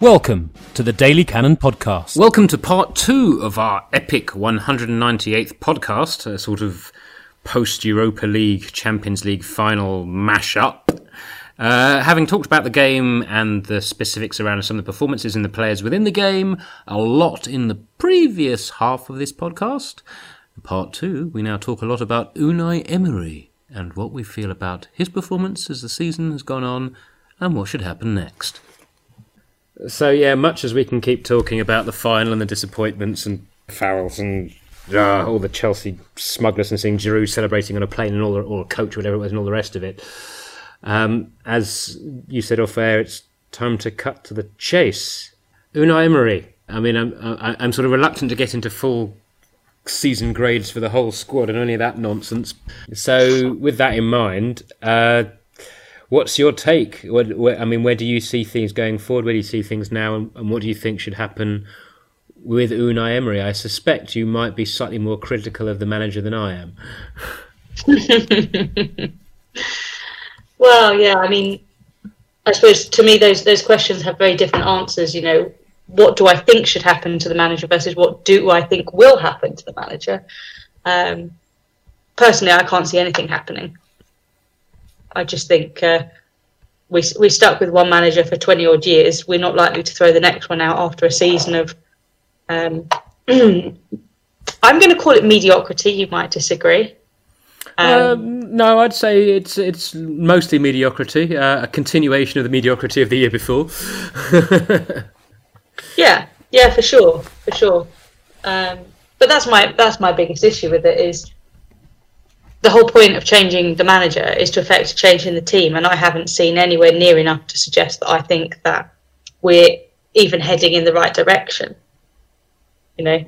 Welcome to the Daily Cannon podcast. Welcome to part two of our epic 198th podcast, a sort of post Europa League, Champions League final mashup. Uh, having talked about the game and the specifics around some of the performances and the players within the game, a lot in the previous half of this podcast. Part two, we now talk a lot about Unai Emery and what we feel about his performance as the season has gone on and what should happen next. So yeah, much as we can keep talking about the final and the disappointments and Farrell's and uh, all the Chelsea smugness and seeing Giroud celebrating on a plane and all the, or a coach, whatever it was, and all the rest of it. Um, as you said off air, it's time to cut to the chase. Unai Emery. I mean, I'm I'm sort of reluctant to get into full season grades for the whole squad and only that nonsense. So with that in mind. Uh, What's your take? What, where, I mean, where do you see things going forward? Where do you see things now, and, and what do you think should happen with Unai Emery? I suspect you might be slightly more critical of the manager than I am. well, yeah, I mean, I suppose to me those those questions have very different answers. You know, what do I think should happen to the manager versus what do I think will happen to the manager? Um, personally, I can't see anything happening. I just think uh, we we stuck with one manager for twenty odd years. We're not likely to throw the next one out after a season of. Um, I'm going to call it mediocrity. You might disagree. Um, um, no, I'd say it's it's mostly mediocrity, uh, a continuation of the mediocrity of the year before. yeah, yeah, for sure, for sure. Um, but that's my that's my biggest issue with it is the whole point of changing the manager is to affect a change in the team, and I haven't seen anywhere near enough to suggest that I think that we're even heading in the right direction. You know,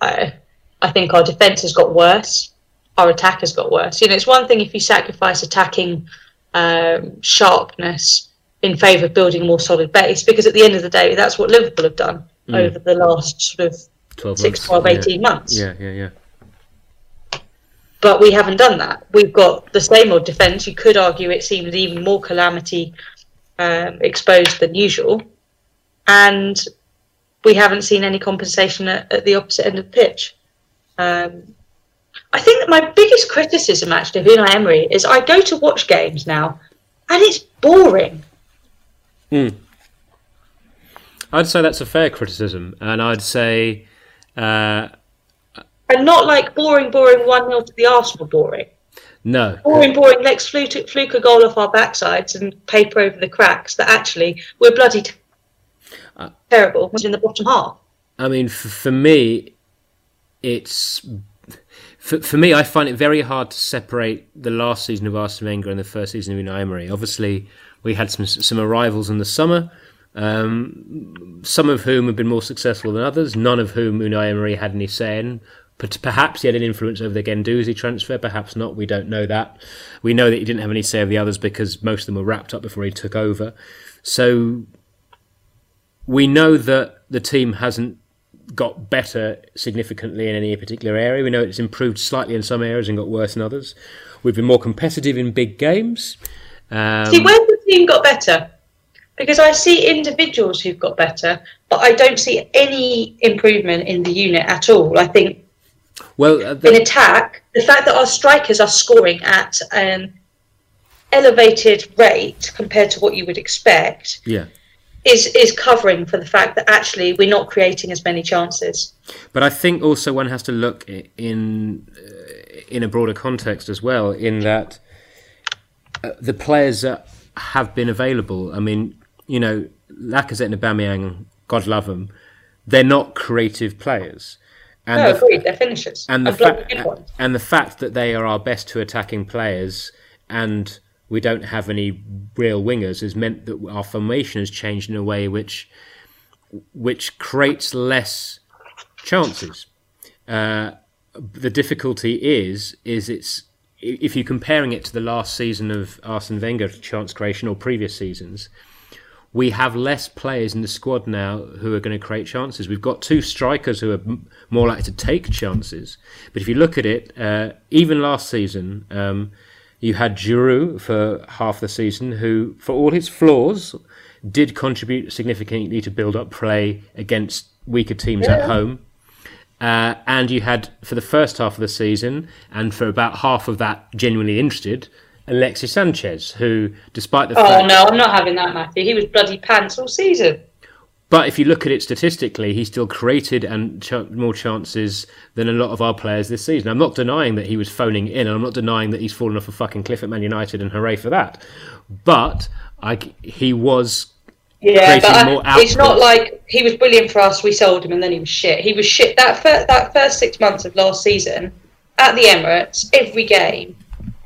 I I think our defence has got worse, our attack has got worse. You know, it's one thing if you sacrifice attacking um, sharpness in favour of building a more solid base, because at the end of the day, that's what Liverpool have done mm. over the last sort of 12 six, months. 12, 18 yeah. months. Yeah, yeah, yeah but we haven't done that. We've got the same old defence. You could argue it seems even more calamity um, exposed than usual, and we haven't seen any compensation at, at the opposite end of the pitch. Um, I think that my biggest criticism actually of Unai Emery is I go to watch games now, and it's boring. Mm. I'd say that's a fair criticism, and I'd say. Uh, and not like boring, boring one 0 to the Arsenal boring. No. Boring, boring. Let's fluke, fluke a goal off our backsides and paper over the cracks. That actually we're bloody t- uh, terrible. Was in the bottom half. I mean, for, for me, it's for, for me. I find it very hard to separate the last season of Arsene Wenger and the first season of Unai Emery. Obviously, we had some some arrivals in the summer. Um, some of whom have been more successful than others, none of whom Unai Emery had any say in. But perhaps he had an influence over the Guendouzi transfer, perhaps not. We don't know that. We know that he didn't have any say of the others because most of them were wrapped up before he took over. So we know that the team hasn't got better significantly in any particular area. We know it's improved slightly in some areas and got worse in others. We've been more competitive in big games. Um, see, where the team got better? Because I see individuals who've got better, but I don't see any improvement in the unit at all. I think well, uh, the... in attack, the fact that our strikers are scoring at an elevated rate compared to what you would expect, yeah, is is covering for the fact that actually we're not creating as many chances. But I think also one has to look in uh, in a broader context as well, in that uh, the players that have been available. I mean, you know, Lacazette and Aubameyang, God love them, they're not creative players. And no, the, agreed. They're finishers. And the, fa- and the fact that they are our best two attacking players and we don't have any real wingers has meant that our formation has changed in a way which which creates less chances. Uh, the difficulty is is it's if you're comparing it to the last season of Arsene Wenger chance creation or previous seasons, we have less players in the squad now who are going to create chances. We've got two strikers who are m- more likely to take chances. But if you look at it, uh, even last season, um, you had Giroud for half the season, who, for all his flaws, did contribute significantly to build up play against weaker teams at home. Uh, and you had, for the first half of the season, and for about half of that, genuinely interested, Alexis Sanchez, who, despite the Oh fact. no, I'm not having that, Matthew. He was bloody pants all season. But if you look at it statistically, he still created and ch- more chances than a lot of our players this season. I'm not denying that he was phoning in, and I'm not denying that he's fallen off a fucking cliff at Man United, and hooray for that. But I, he was Yeah, creating but I- it's not like he was brilliant for us. We sold him, and then he was shit. He was shit that fir- that first six months of last season at the Emirates. Every game,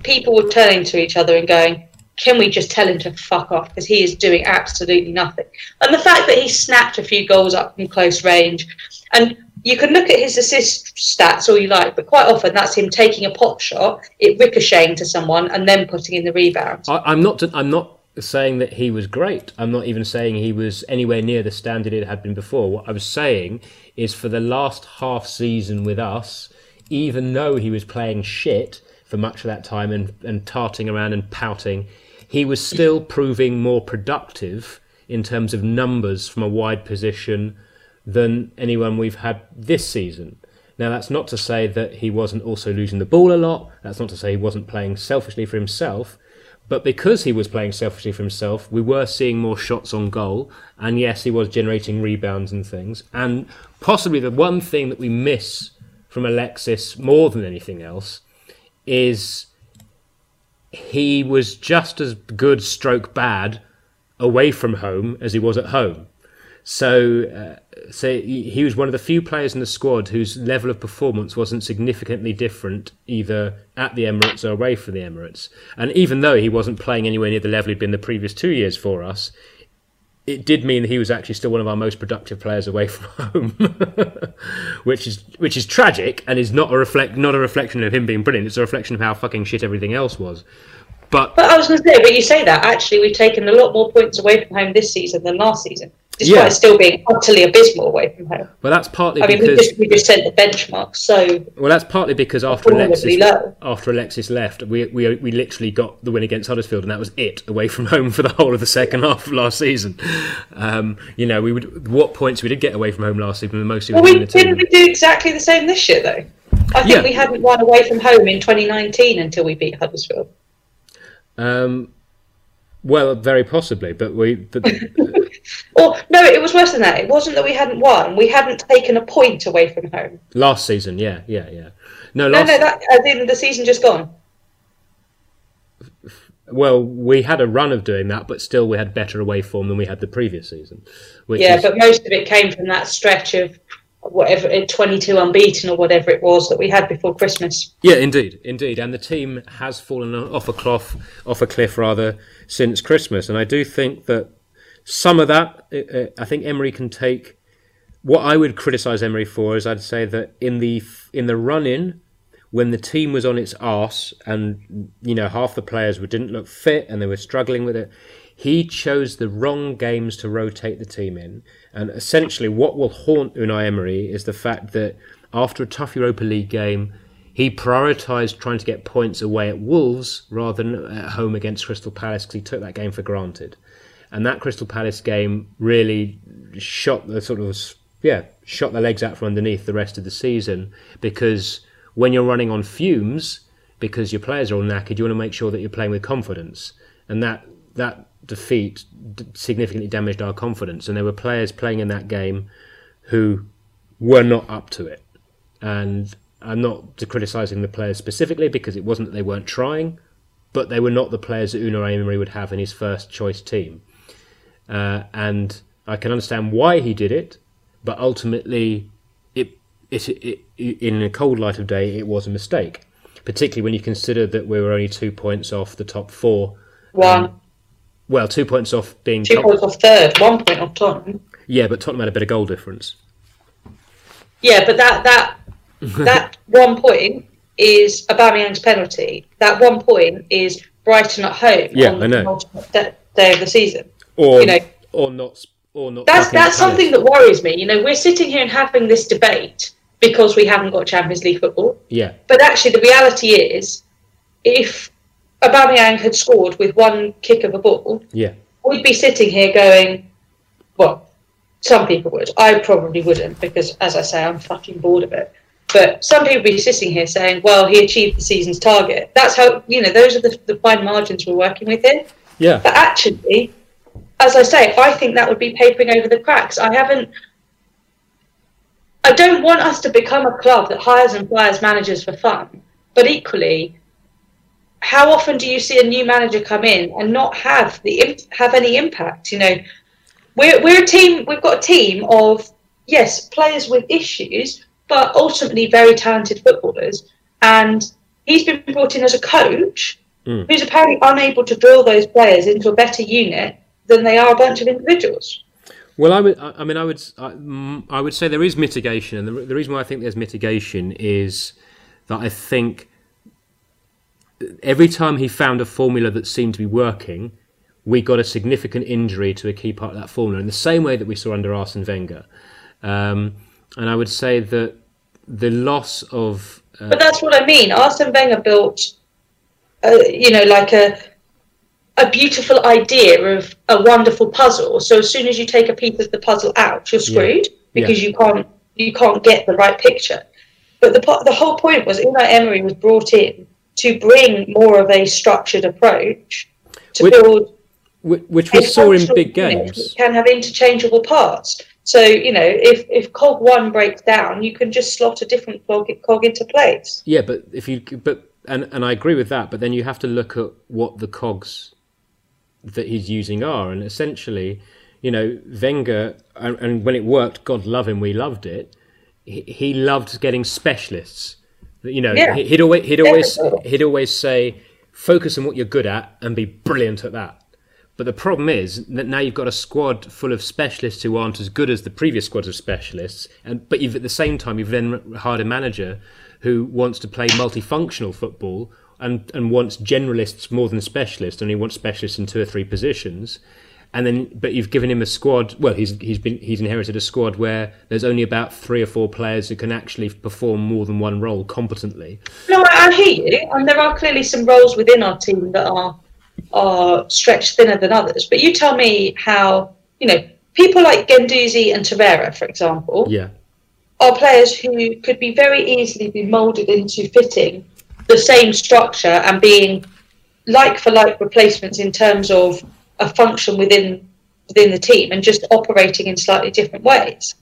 people were turning to each other and going, "Can we just tell him to fuck off?" Because he is doing absolutely nothing. And the fact that he snapped a few goals up from close range, and you can look at his assist stats all you like, but quite often that's him taking a pop shot, it ricocheting to someone, and then putting in the rebound. I, I'm not. I'm not saying that he was great. I'm not even saying he was anywhere near the standard it had been before. What I was saying is, for the last half season with us, even though he was playing shit for much of that time and and tarting around and pouting, he was still proving more productive in terms of numbers from a wide position than anyone we've had this season. Now, that's not to say that he wasn't also losing the ball a lot. That's not to say he wasn't playing selfishly for himself. But because he was playing selfishly for himself, we were seeing more shots on goal. And yes, he was generating rebounds and things. And possibly the one thing that we miss from Alexis more than anything else is he was just as good stroke bad away from home as he was at home. So, uh, so he was one of the few players in the squad whose level of performance wasn't significantly different either at the Emirates or away from the Emirates. And even though he wasn't playing anywhere near the level he'd been the previous two years for us, it did mean that he was actually still one of our most productive players away from home, which is which is tragic and is not a reflect not a reflection of him being brilliant. It's a reflection of how fucking shit everything else was. But But I was going to say, but you say that actually we've taken a lot more points away from home this season than last season, despite Yeah. still being utterly abysmal away from home. well, that's partly I mean, we because just we just set the benchmark so Well, that's partly because after Alexis low. after Alexis left, we, we we literally got the win against Huddersfield, and that was it away from home for the whole of the second half of last season. Um, you know, we would what points we did get away from home last season, the most we Well, we win the team. didn't we do exactly the same this year though. I think Yeah. we hadn't won away from home in 2019 until we beat Huddersfield. Um, well, very possibly, but we but, Or no, it was worse than that. It wasn't that we hadn't won; we hadn't taken a point away from home. last season, yeah, yeah, yeah. No, No, last no, that as in the season just gone. well, we had a run of doing that, but still we had better away form than we had the previous season. Which Yeah, is, but most of it came from that stretch of whatever, eh, 22 unbeaten or whatever it was that we had before Christmas. Yeah, indeed, indeed, and the team has fallen off a cloth, off a cliff rather, since Christmas, and I do think that some of that, uh, uh, I think Emery can take. What I would criticise Emery for is I'd say that in the in the run in, when the team was on its arse and you know half the players didn't look fit and they were struggling with it, he chose the wrong games to rotate the team in. And essentially, what will haunt Unai Emery is the fact that after a tough Europa League game, he prioritised trying to get points away at Wolves rather than at home against Crystal Palace because he took that game for granted. And that Crystal Palace game really shot the sort of yeah shot the legs out from underneath the rest of the season because when you're running on fumes because your players are all knackered, you want to make sure that you're playing with confidence, and that that defeat significantly damaged our confidence. And there were players playing in that game who were not up to it, and I'm not criticising the players specifically because it wasn't that they weren't trying, but they were not the players that Unai Emery would have in his first choice team. Uh, and I can understand why he did it, but ultimately, it, it, it, in a cold light of day, it was a mistake. Particularly when you consider that we were only two points off the top four. One, Well, two points off being two top. points off third, one point off Tottenham. Yeah, but Tottenham had a bit of goal difference. Yeah, but that that that one point is Aubameyang's penalty. That one point is Brighton at home Yeah, on I know. penultimate day of the season. Or You know- or not or not. That's that's something that worries me. You know, we're sitting here and having this debate because we haven't got Champions League football. Yeah, But actually, the reality is, if Aubameyang had scored with one kick of a ball, yeah, we'd be sitting here going, well, some people would. I probably wouldn't because, as I say, I'm fucking bored of it. But some people would be sitting here saying, well, he achieved the season's target. That's how, you know, those are the, the fine margins we're working with here. Yeah. But actually, as I say, I think that would be papering over the cracks. I haven't. I don't want us to become a club that hires and fires managers for fun. But equally, how often do you see a new manager come in and not have the have any impact? You know, we're we're a team. We've got a team of yes, players with issues, but ultimately very talented footballers. And he's been brought in as a coach Mm. who's apparently unable to drill those players into a better unit than they are a bunch of individuals. Well, I would. I mean, I would. I, I would say there is mitigation, and the, the reason why I think there's mitigation is that I think every time he found a formula that seemed to be working, we got a significant injury to a key part of that formula, in the same way that we saw under Arsene Wenger. Um, and I would say that the loss of uh, But that's what I mean. Arsene Wenger built, uh, you know, like a a beautiful idea of a wonderful puzzle. So as soon as you take a piece of the puzzle out, you're screwed because you can't you can't get the right picture. But the the whole point was Unai Emery was brought in to bring more of a structured approach to Which- build which we saw in big games. can have interchangeable parts. So you know, if if cog one breaks down, you can just slot a different cog, cog into place. Yeah, but if you but and and I agree with that, but then you have to look at what the cogs that he's using are, and essentially, you know, Wenger and, and when it worked, God love him, we loved it. He, he loved getting specialists. You know, Yeah. he'd always he'd always he'd always say, focus on what you're good at and be brilliant at that. But the problem is that now you've got a squad full of specialists who aren't as good as the previous squads of specialists, and but you've at the same time you've then hired a manager who wants to play multifunctional football and and wants generalists more than specialists, and he wants specialists in two or three positions. And then, but you've given him a squad. Well, he's he's been he's inherited a squad where there's only about three or four players who can actually perform more than one role competently. No, I, I hear you, and there are clearly some roles within our team that are are stretched thinner than others. But you tell me how you know people like Guendouzi and Torreira, for example, Yeah, are players who could be very easily be moulded into fitting the same structure and being like for like replacements in terms of a function within within the team and just operating in slightly different ways.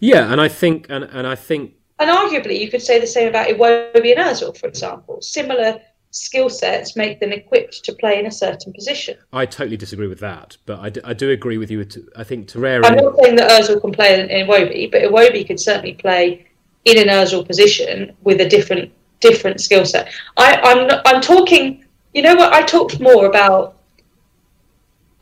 yeah, and I think and and I think And arguably, you could say the same about Iwobi and Ozil, for example. Similar skill sets make them equipped to play in a certain position. I totally disagree with that, but I do, I do agree with you. with- I think Torreira. I'm not saying that Ozil can play in, in Iwobi, but Iwobi could certainly play in an Ozil position with a different different skill set. I, I'm I'm talking. You know what? I talked more about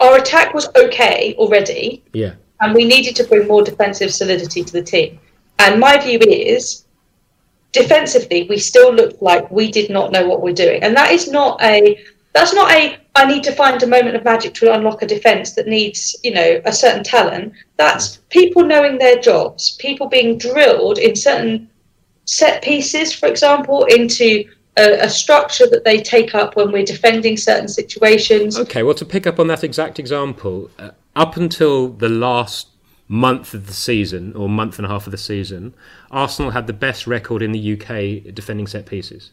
our attack was okay already, yeah, and we needed to bring more defensive solidity to the team. And my view is, defensively, we still looked like we did not know what we're doing, and that is not a that's not a I need to find a moment of magic to unlock a defense that needs you know a certain talent. That's people knowing their jobs, people being drilled in certain set pieces, for example, into a, a structure that they take up when we're defending certain situations. Okay, well, to pick up on that exact example, uh, up until the last month of the season, or month and a half of the season, Arsenal had the best record in the UK defending set pieces.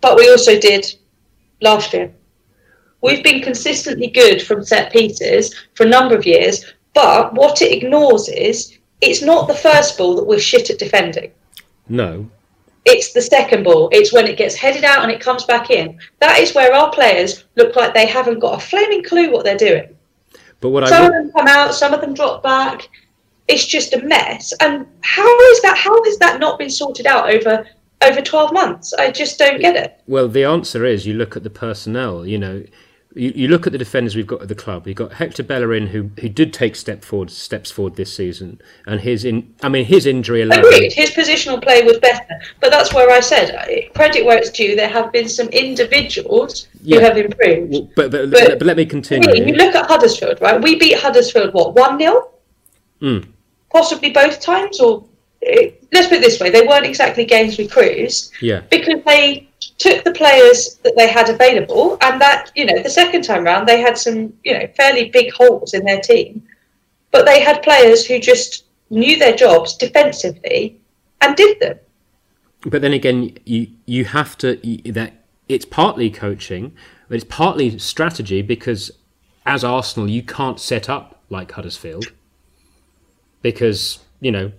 but we also did last year. We've been consistently good from set pieces for a number of years, but what it ignores is it's not the first ball that we're shit at defending. No, It's the second ball. It's when it gets headed out and it comes back in. That is where our players look like they haven't got a flaming clue what they're doing. but what I Some of them come out, some of them drop back. It's just a mess. And how is that? How has that not been sorted out over over twelve months? I just don't get it. well, the answer is you look at the personnel. You know, you, you look at the defenders we've got at the club. You've got Hector Bellerin, who who did take step forward steps forward this season, and his in. I mean, his injury alone. Agreed. His positional play was better, but that's where I said credit where it's due. There have been some individuals Yeah. who have improved. Well, but, but, But- but let me continue. you look at Huddersfield, right? We beat Huddersfield what one 0 Mm. possibly both times, or eh, let's put it this way: they weren't exactly games we cruised Yeah. because they took the players that they had available, and that you know the second time round they had some you know fairly big holes in their team, but they had players who just knew their jobs defensively and did them. But then again, you you have to you, that it's partly coaching, but it's partly strategy because as Arsenal, you can't set up like Huddersfield because you know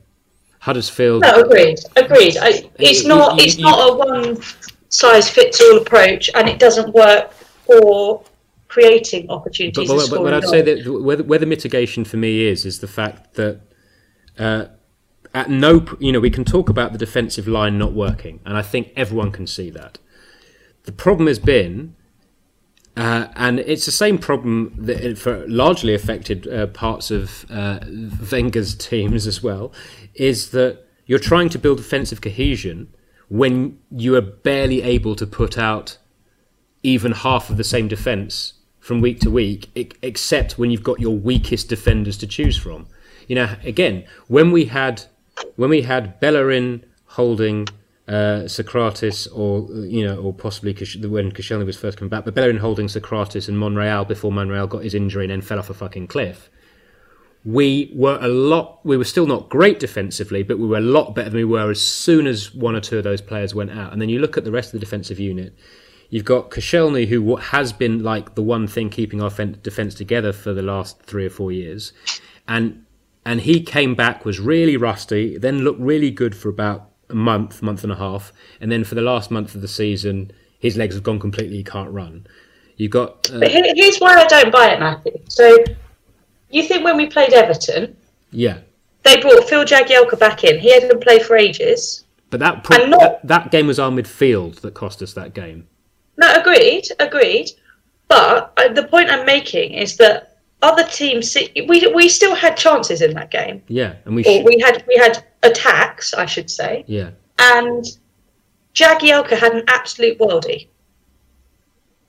Huddersfield. No, agreed, agreed. I, it's not it's not a one size fits all approach, and it doesn't work for creating opportunities. But, but, but, but I'd say that where the, where the mitigation for me is is the fact that uh, at no you know we can talk about the defensive line not working, and I think everyone can see that. The problem has been uh, and it's the same problem that for largely affected uh, parts of uh, Wenger's teams as well, is that you're trying to build defensive cohesion when you are barely able to put out even half of the same defence from week to week, except when you've got your weakest defenders to choose from. You know, again, when we had when we had Bellerin Holding uh, Sokratis or you know, or possibly when Koscielny was first coming back, but Bellerin Holding Sokratis and Monreal before Monreal got his injury and then fell off a fucking cliff. We were a lot. We were still not great defensively, but we were a lot better than we were as soon as one or two of those players went out. And then you look at the rest of the defensive unit. You've got Koscielny, who has been like the one thing keeping our defence together for the last three or four years, and and he came back was really rusty, then looked really good for about a month, month and a half, and then for the last month of the season, his legs have gone completely. He can't run. You got. Uh, but here's why I don't buy it, Matthew. So, you think when we played Everton, yeah, they brought Phil Jagielka back in. He hadn't played for ages. But that, pro- not, that that game was our midfield that cost us that game. No, agreed, agreed. But uh, the point I'm making is that other teams, we we still had chances in that game. Yeah, and we sh- we had we had attacks, I should say. Yeah. And Jagielka had an absolute worldie.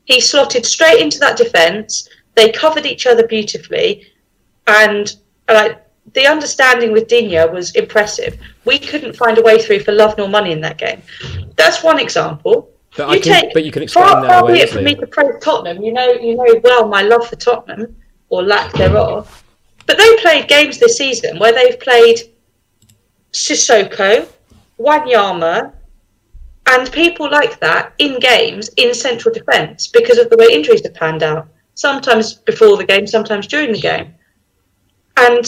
He slotted straight into that defence. They covered each other beautifully, and like the understanding with Digne was impressive. We couldn't find a way through for love nor money in that game. That's one example. But, you can, take, but you can explain far, that far away, it for me to praise Tottenham. You know, you know well my love for Tottenham or lack thereof. But they played games this season where they've played Sissoko, Wanyama, and people like that in games in central defence because of the way injuries have panned out. Sometimes before the game, sometimes during the game. And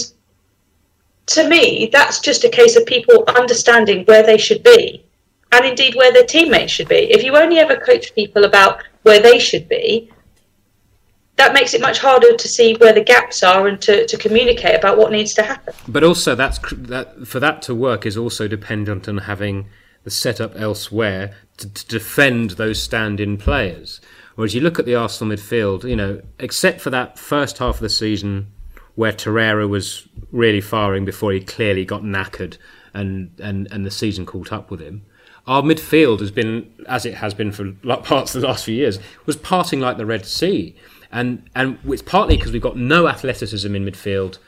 to me, that's just a case of people understanding where they should be and indeed where their teammates should be. If you only ever coach people about where they should be, that makes it much harder to see where the gaps are and to, to communicate about what needs to happen. But also, that's that for that to work is also dependent on having the setup elsewhere to, to defend those stand-in players. Whereas you look at the Arsenal midfield, you know, except for that first half of the season where Torreira was really firing before he clearly got knackered and, and, and the season caught up with him. Our midfield has been, as it has been for parts of the last few years, was parting like the Red Sea and and it's partly because we've got no athleticism in midfield.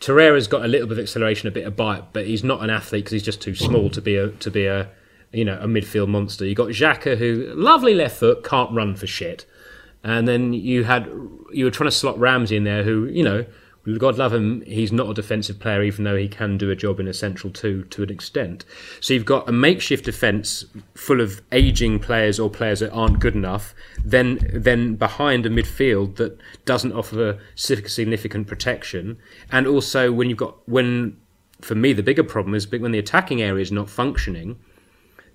Torreira's got a little bit of acceleration, a bit of bite, but he's not an athlete because he's just too small to be a to be a you know a midfield monster. You got Xhaka, who lovely left foot, can't run for shit, and then you had you were trying to slot Ramsey in there, who you know God love him, he's not a defensive player, even though he can do a job in a central two to an extent. So you've got a makeshift defence full of aging players or players that aren't good enough, then then behind a midfield that doesn't offer significant protection, and also when you've got when for me the bigger problem is when the attacking area is not functioning.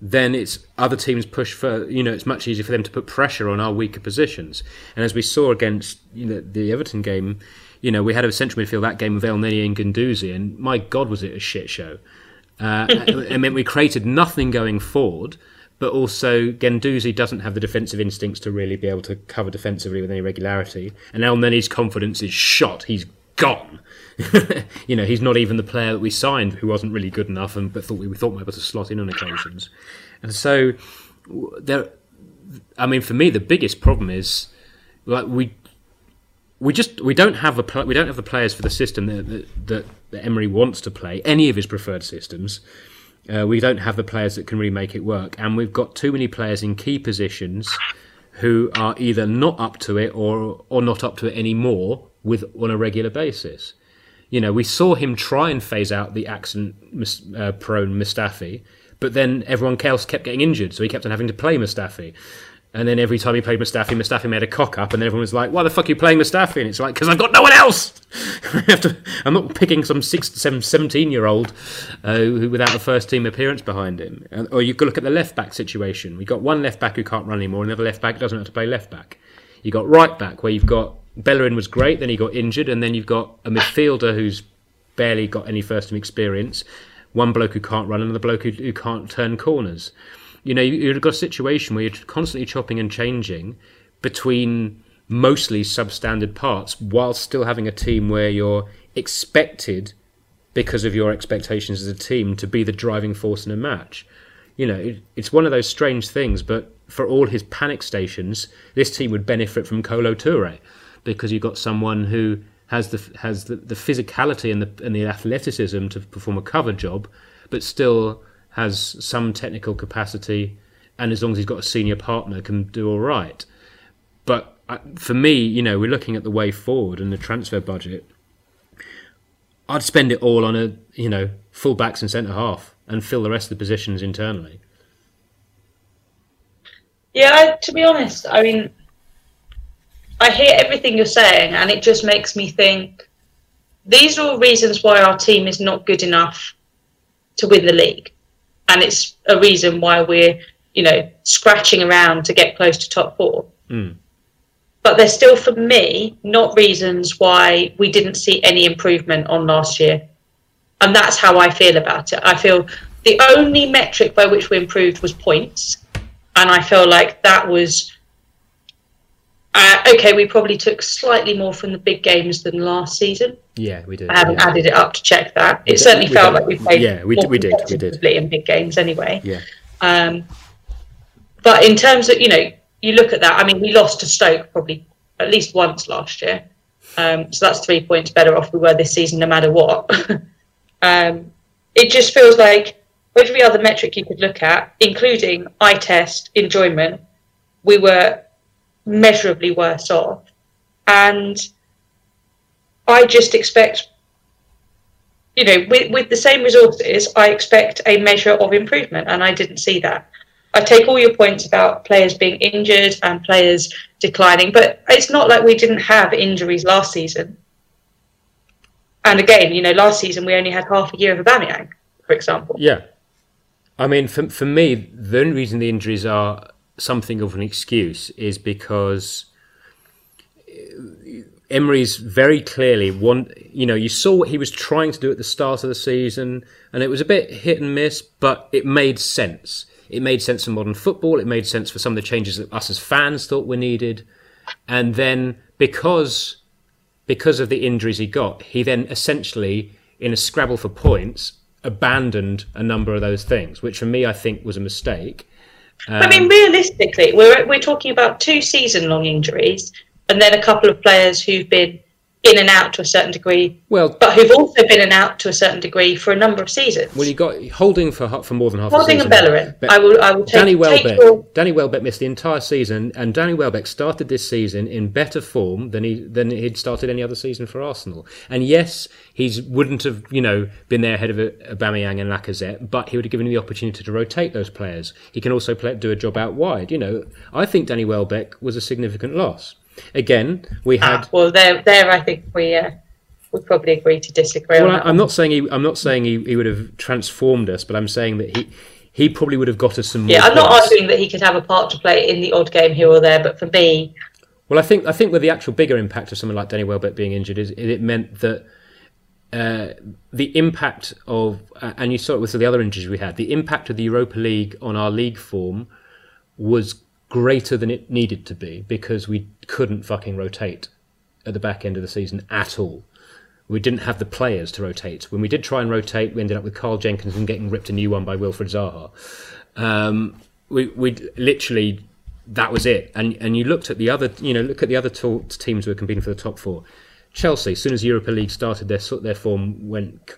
Then it's other teams push for you know it's much easier for them to put pressure on our weaker positions, and as we saw against you know the Everton game, you know, we had a central midfield that game with Elneny and Guendouzi, and my God, was it a shit show. Uh, meant we created nothing going forward, but also Guendouzi doesn't have the defensive instincts to really be able to cover defensively with any regularity. And Elneny's confidence is shot. He's gone. you know, he's not even the player that we signed who wasn't really good enough, and but thought we, we thought we were able to slot in on occasions. And so, there. I mean, for me, the biggest problem is like we we just we don't have a we don't have the players for the system that, that, that Emery wants to play any of his preferred systems, Uh, we don't have the players that can really make it work, and we've got too many players in key positions who are either not up to it or or not up to it anymore with on a regular basis. You know, we saw him try and phase out the accident-prone uh, Mustafi, but then everyone else kept getting injured, so he kept on having to play Mustafi. And then every time he played Mustafi, Mustafi made a cock up, and everyone was like, "Why the fuck are you playing Mustafi?" And it's like, "Because I've got no one else. To, I'm not picking some six, seven, 17 year old uh, who without a first team appearance behind him." And, or you could look at the left back situation. We got one left back who can't run anymore, and another left back doesn't have to play left back. You got right back where you've got Bellerin was great, then he got injured, and then you've got a midfielder who's barely got any first team experience. One bloke who can't run, another bloke who, who can't turn corners you know, you've got a situation where you're constantly chopping and changing between mostly substandard parts while still having a team where you're expected because of your expectations as a team to be the driving force in a match. You know, it's one of those strange things, but for all his panic stations, this team would benefit from Kolo Toure because you've got someone who has the has the, the physicality and the and the athleticism to perform a cover job, but still has some technical capacity, and as long as he's got a senior partner, can do all right. But uh, for me, you know, we're looking at the way forward and the transfer budget. I'd spend it all on a you know full backs and centre half and fill the rest of the positions internally. Yeah, to be honest, I mean, I hear everything you're saying, and it just makes me think these are all reasons why our team is not good enough to win the league and it's a reason why we're you know scratching around to get close to top four. Mm. But they're still, for me, not reasons why we didn't see any improvement on last year, and that's how I feel about it. I feel the only metric by which we improved was points, and I feel like that was uh, okay, we probably took slightly more from the big games than last season. Yeah, we did. I haven't yeah. added it up to check that. It certainly felt like we played. Yeah, we, did, we did. We did. In big games, anyway. Yeah. Um, but in terms of you know, you look at that. I mean, we lost to Stoke probably at least once last year. Um, so that's three points better off we were this season, no matter what. um, it just feels like every other metric you could look at, including eye test enjoyment, we were measurably worse off. And I just expect, you know, with, with the same resources, I expect a measure of improvement, and I didn't see that. I take all your points about players being injured and players declining, but it's not like we didn't have injuries last season. And again, you know, last season we only had half a year of Aubameyang, for example. Yeah, I mean, for for me, the only reason the injuries are something of an excuse is because Emery's very clearly one. You know, you saw what he was trying to do at the start of the season, and it was a bit hit and miss, but it made sense. It made sense for modern football. It made sense for some of the changes that us as fans thought were needed, and then because because of the injuries he got, he then essentially, in a scrabble for points, abandoned a number of those things, which for me I think was a mistake. Um, I mean, um, realistically, we're we're talking about two season-long injuries, and then a couple of players who've been in and out to a certain degree. Well, but who've also been in and out to a certain degree for a number of seasons. Well, you got Holding for for more than half. A season, Holding and Bellerin. I will. I will take. Danny Welbeck. Your... Danny Welbeck missed the entire season, and Danny Welbeck started this season in better form than he than he'd started any other season for Arsenal. And yes, he wouldn't have you know been there ahead of Aubameyang and Lacazette, but he would have given him the opportunity to rotate those players. He can also play, do a job out wide. You know, I think Danny Welbeck was a significant loss. Again, we ah, had. Ah, well, there, there, I think we. Uh would probably agree to disagree. Well, I, am not saying he. I'm not saying he, he would have transformed us, but I'm saying that he he probably would have got us some. yeah, I'm not arguing that he could have a part to play in the odd game here or there, but for me, well, I think I think with the actual bigger impact of someone like Danny Welbeck being injured is it meant that. Uh, the impact of, uh, and you saw it with the other injuries we had, the impact of the Europa League on our league form was greater than it needed to be because we couldn't fucking rotate at the back end of the season at all we didn't have the players to rotate. When we did try and rotate, we ended up with Carl Jenkinson getting ripped a new one by Wilfried Zaha. Um, we we literally that was it. And and you looked at the other, you know, look at the other to- teams who were competing for the top four. Chelsea, as soon as Europa League started, their their form went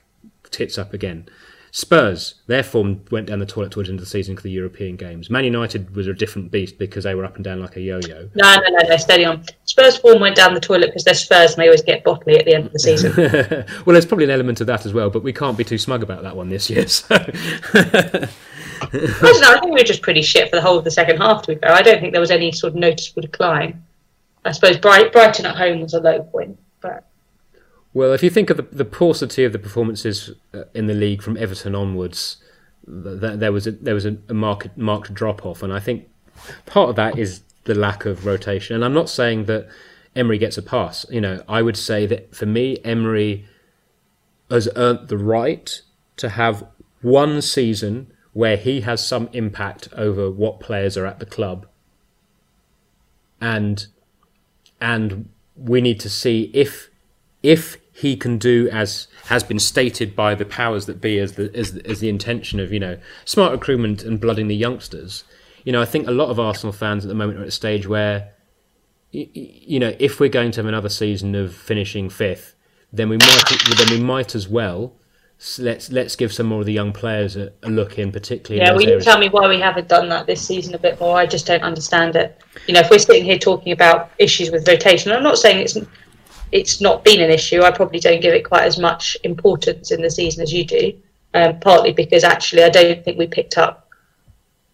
tits up again. Spurs, their form went down the toilet towards the end of the season for the European games. Man United was a different beast because they were up and down like a yo-yo. No, no, no, no, steady on. Spurs form went down the toilet because they're Spurs and they always get bottly at the end of the season. well, there's probably an element of that as well, but we can't be too smug about that one this year. So. I don't know. I think we were just pretty shit for the whole of the second half. To be fair, I don't think there was any sort of noticeable decline. I suppose Bright, Brighton at home was a low point, Well, if you think of the, the paucity of the performances uh, in the league from Everton onwards, th- th- there was a, there was a, a marked marked drop off, and I think part of that is the lack of rotation. And I'm not saying that Emery gets a pass. You know, I would say that for me, Emery has earned the right to have one season where he has some impact over what players are at the club, and and we need to see if if he can do as has been stated by the powers that be as the as, as the intention of you know smart recruitment and blooding the youngsters. You know, I think a lot of Arsenal fans at the moment are at a stage where, you know, if we're going to have another season of finishing fifth, then we might then we might as well let's let's give some more of the young players a, a look in, particularly. yeah, in will you areas. tell me why we haven't done that this season a bit more? I just don't understand it. You know, if we're sitting here talking about issues with rotation, I'm not saying it's it's not been an issue. I probably don't give it quite as much importance in the season as you do. Um, partly because actually, I don't think we picked up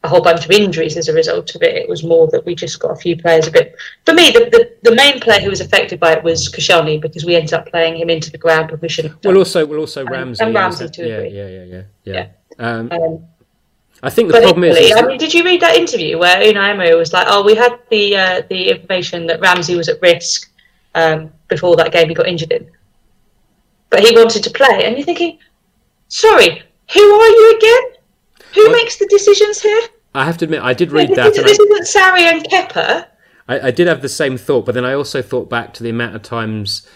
a whole bunch of injuries as a result of it. It was more that we just got a few players a bit. For me, the, the, the main player who was affected by it was Koscielny because we ended up playing him into the ground when we shouldn't. Well, also, well, also Ramsey. and Ramsey to yeah, degree. yeah, yeah, yeah, yeah. Um, Um, I think the But problem is, equally, is I mean, did you read that interview where Unai Emery was like, "Oh, we had the uh, the information that Ramsey was at risk um, before that game he got injured in, but he wanted to play." And you're thinking, "Sorry, who are you again? Who makes the decisions here? I have to admit, I did read this, that, and this isn't Sarri and Kepa." I, I did have the same thought, but then I also thought back to the amount of times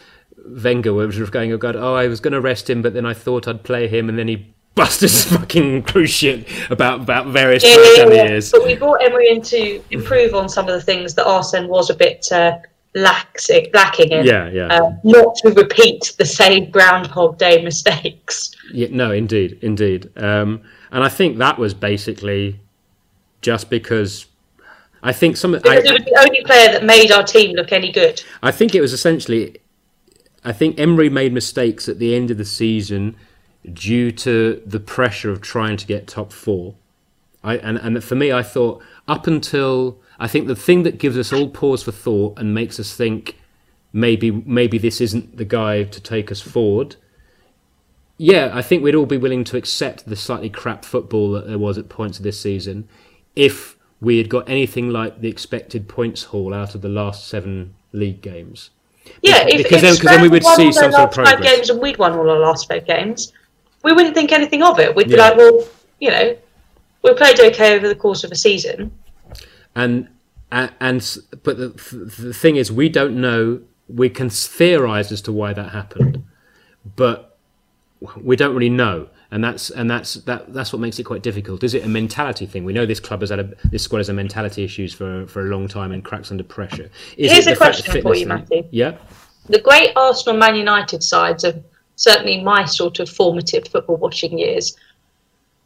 Wenger was going, "Oh God, oh, I was going to rest him, but then I thought I'd play him, and then he busted his fucking cruciate about about various Yeah, yeah, yeah. years." But we brought Emery in to improve on some of the things that Arsene was a bit uh, lax, lacking in. Yeah, yeah, Uh, not to repeat the same Groundhog Day mistakes. yeah. No, indeed, indeed. Um, and I think that was basically just because I think some. Because I, it was the only player that made our team look any good. I think it was essentially. I think Emery made mistakes at the end of the season due to the pressure of trying to get top four. I, and, and for me, I thought up until I think the thing that gives us all pause for thought and makes us think maybe maybe this isn't the guy to take us forward. Yeah, I think we'd all be willing to accept the slightly crap football that there was at points of this season if we had got anything like the expected points haul out of the last seven league games. Yeah, if, because if then- because then we would won see all some sort of five games and we'd won all our last five games, we wouldn't think anything of it. We'd be like, well, you know, we played okay over the course of a season. And and, and but the, the thing is we don't know we can theorize as to why that happened but we don't really know. And that's and that's that that's what makes it quite difficult. Is it a mentality thing? We know this club has had a this squad has had mentality issues for for a long time and cracks under pressure. Is Here's it a the fact that question for you, Matthew. yeah? The great Arsenal Man United sides of certainly my sort of formative football watching years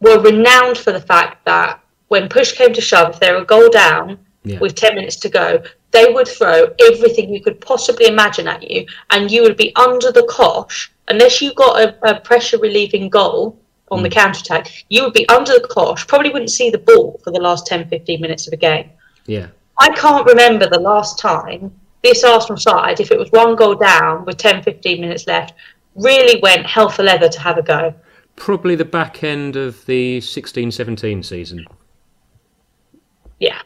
were renowned for the fact that when push came to shove, if they were a goal down Yeah. with 10 minutes to go, they would throw everything you could possibly imagine at you, and you would be under the cosh. Unless you got a, a pressure relieving goal on the mm. counter attack, you would be under the cosh, probably wouldn't see the ball for the last 10 15 minutes of a game. yeah I can't remember the last time this Arsenal side, if it was one goal down with 10, 15 minutes left, really went hell for leather to have a go. probably the back end of the 16-17 season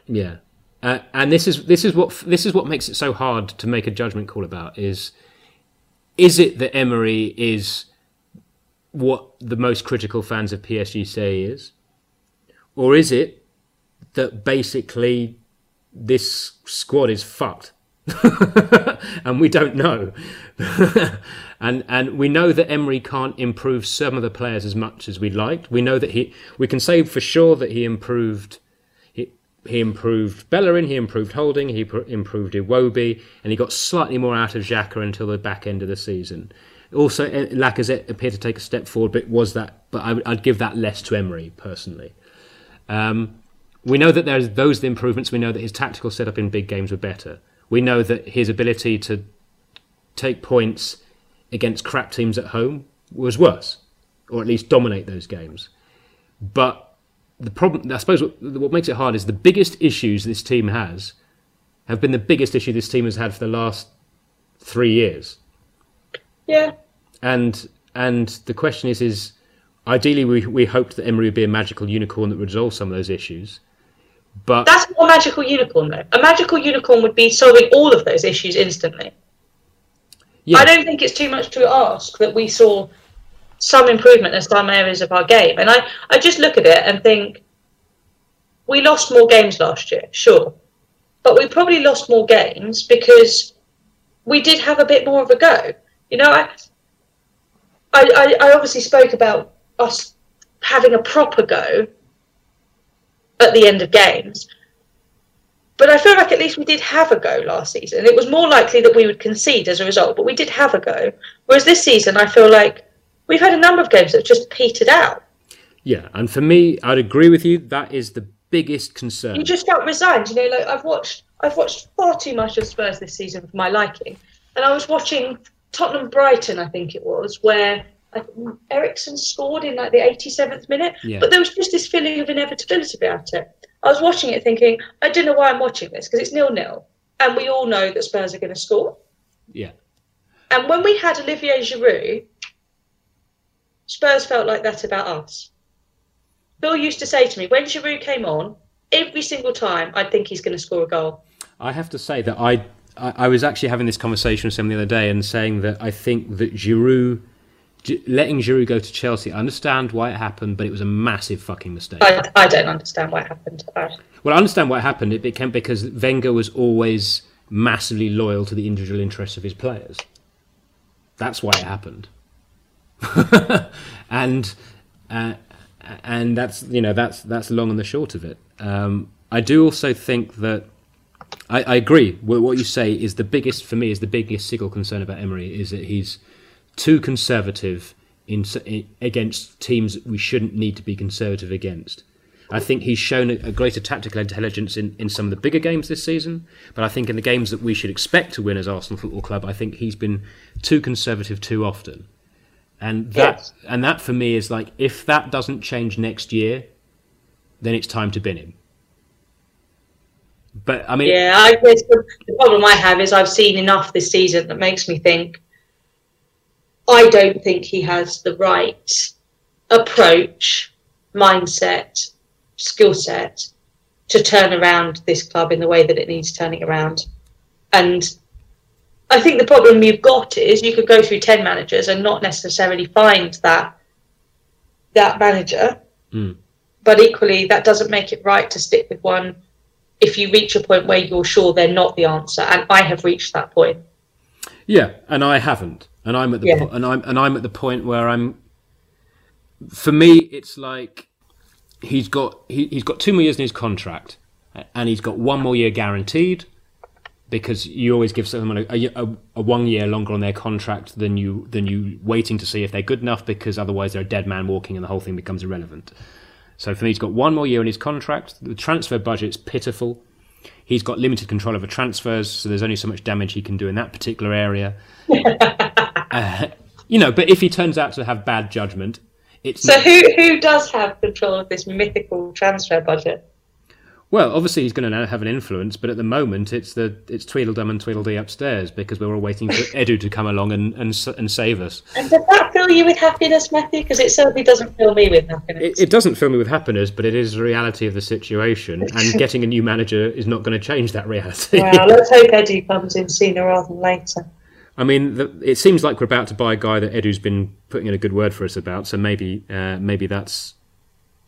Yeah. Uh, and this is this is what this is what makes it so hard to make a judgment call about is is it that Emery is what the most critical fans of PSG say he is, or is it that basically this squad is fucked? and we don't know. and and we know that Emery can't improve some of the players as much as we'd liked. We know that he we can say for sure that he improved he, improved Bellerin, he improved Holding, he pr- improved Iwobi, and he got slightly more out of Xhaka until the back end of the season. Also, eh, Lacazette appeared to take a step forward, but was that? But I, would give that less to Emery personally. Um, we know that there's those improvements. We know that his tactical setup in big games were better. We know that his ability to take points against crap teams at home was worse, or at least dominate those games. But the problem, I suppose, what, what makes it hard is the biggest issues this team has have been the biggest issue this team has had for the last three years. Yeah. And and the question is is ideally we we hoped that Emery would be a magical unicorn that would resolve some of those issues. But that's not a magical unicorn though. A magical unicorn would be solving all of those issues instantly. Yeah. I don't think it's too much to ask that we saw some improvement in some areas of our game. And I, I just look at it and think we lost more games last year, sure. But we probably lost more games because we did have a bit more of a go. You know, I, I, I obviously spoke about us having a proper go at the end of games. But I feel like at least we did have a go last season. It was more likely that we would concede as a result, but we did have a go. Whereas this season, I feel like we've had a number of games that have just petered out. Yeah, and for me, I'd agree with you. That is the biggest concern. You just felt resigned. You know, like I've watched, I've watched far too much of Spurs this season for my liking, and I was watching Tottenham Brighton, I think it was, where Eriksen scored in like the 87th minute, yeah. but there was just this feeling of inevitability about it. I was watching it thinking, I don't know why I'm watching this because it's nil nil, and we all know that Spurs are going to score. Yeah. And when we had Olivier Giroud, Spurs felt like that about us. Bill used to say to me, when Giroud came on, every single time I'd think he's going to score a goal. I have to say that I, I was actually having this conversation with someone the other day and saying that I think that Giroud letting Giroud go to Chelsea, I understand why it happened, but it was a massive fucking mistake. I, I don't understand why it happened. Well, I understand why it happened. It became because Wenger was always massively loyal to the individual interests of his players. That's why it happened. and uh, and that's you know that's that's long and the short of it. Um, I do also think that I, I agree. What you say is the biggest for me is the biggest single concern about Emery is that he's too conservative in, in, against teams we shouldn't need to be conservative against. I think he's shown a, greater tactical intelligence in, in some of the bigger games this season, but I think in the games that we should expect to win as Arsenal Football Club, I think he's been too conservative too often. And that yes. and that for me is like if that doesn't change next year, then it's time to bin him. But I mean, yeah, I guess the problem I have is I've seen enough this season that makes me think I don't think he has the right approach, mindset, skill set to turn around this club in the way that it needs turning around. And I think the problem you've got is you could go through ten managers and not necessarily find that that manager. Mm. But equally, that doesn't make it right to stick with one if you reach a point where you're sure they're not the answer. And I have reached that point. Yeah, and I haven't and I'm at the yeah. po- and I'm and I'm at the point where I'm. For me, it's like he's got he, he's got two more years in his contract, and he's got one more year guaranteed, because you always give someone a, a, a, one year longer on their contract than you than you waiting to see if they're good enough, because otherwise they're a dead man walking, and the whole thing becomes irrelevant. So for me, he's got one more year in his contract. The transfer budget's pitiful. He's got limited control over transfers, so there's only so much damage he can do in that particular area. uh, you know, but if he turns out to have bad judgment, it's so not... who who does have control of this mythical transfer budget? Well, obviously he's going to have an influence, but at the moment it's the it's Tweedledum and Tweedledee upstairs because we're all waiting for Edu to come along and, and and save us. And does that fill you with happiness, Matthew? Because it certainly doesn't fill me with happiness. It, it, doesn't fill me with happiness, but it is the reality of the situation, and getting a new manager is not going to change that reality. Well, let's hope Edu comes in sooner rather than later. I mean, the, it seems like we're about to buy a guy that Edu's been putting in a good word for us about, so maybe uh, maybe that's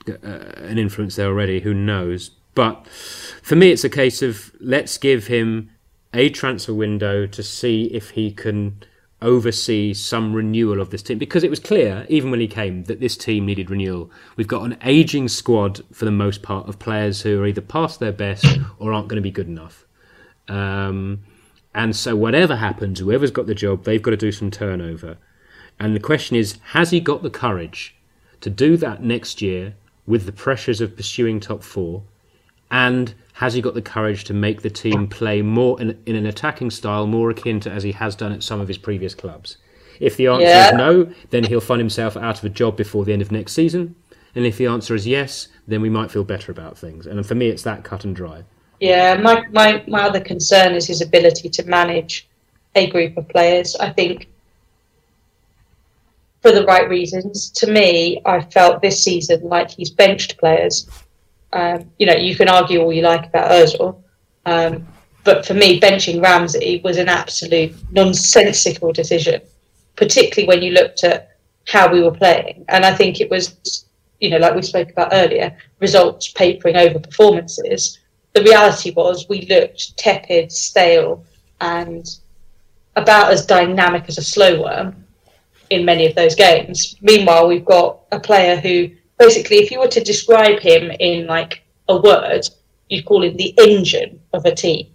uh, an influence there already. Who knows? But for me, it's a case of let's give him a transfer window to see if he can oversee some renewal of this team. Because it was clear even when he came that this team needed renewal. We've got an aging squad for the most part of players who are either past their best or aren't going to be good enough. Um, and so whatever happens whoever's got the job they've got to do some turnover. And the question is, has he got the courage to do that next year with the pressures of pursuing top four? And has he got the courage to make the team play more in, in an attacking style, more akin to as he has done at some of his previous clubs? If the answer Yeah. is no, then he'll find himself out of a job before the end of next season. And if the answer is yes, then we might feel better about things. And for me, it's that cut and dry. Yeah, my, my, my other concern is his ability to manage a group of players. I think for the right reasons. To me, I felt this season like he's benched players. Um, you know, you can argue all you like about Ozil, um, but for me, benching Ramsey was an absolute nonsensical decision, particularly when you looked at how we were playing. And I think it was, you know, like we spoke about earlier, results papering over performances. The reality was we looked tepid, stale, and about as dynamic as a slow worm in many of those games. Meanwhile, we've got a player who basically, if you were to describe him in like a word, you'd call him the engine of a team.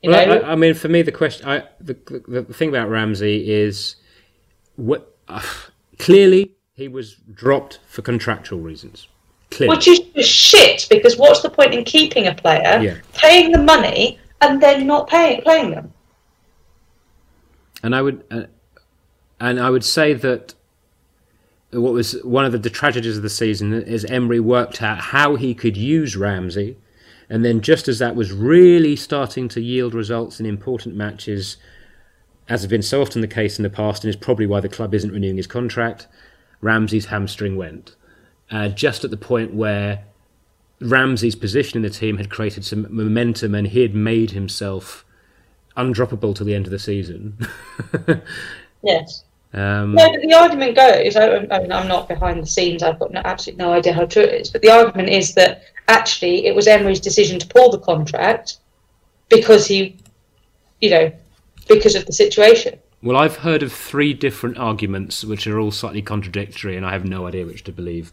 You Well, know? I, I mean, for me, the question, I, the, the, the thing about Ramsey is, what uh, clearly he was dropped for contractual reasons. Clearly, Which is shit because what's the point in keeping a player, Yeah. paying the money, and then not paying playing them? and I would, uh, and I would say that what was one of the, the tragedies of the season is Emery worked out how he could use Ramsey, and then just as that was really starting to yield results in important matches, as has been so often the case in the past, and is probably why the club isn't renewing his contract, Ramsey's hamstring went. Uh, just at the point where Ramsey's position in the team had created some momentum and he had made himself undroppable to the end of the season. Yes. Um, No, but the argument goes. I, I mean, I'm not behind the scenes. I've got no, absolutely no idea how true it is. But the argument is that actually it was Emery's decision to pull the contract because he, you know, because of the situation. Well, I've heard of three different arguments which are all slightly contradictory, and I have no idea which to believe.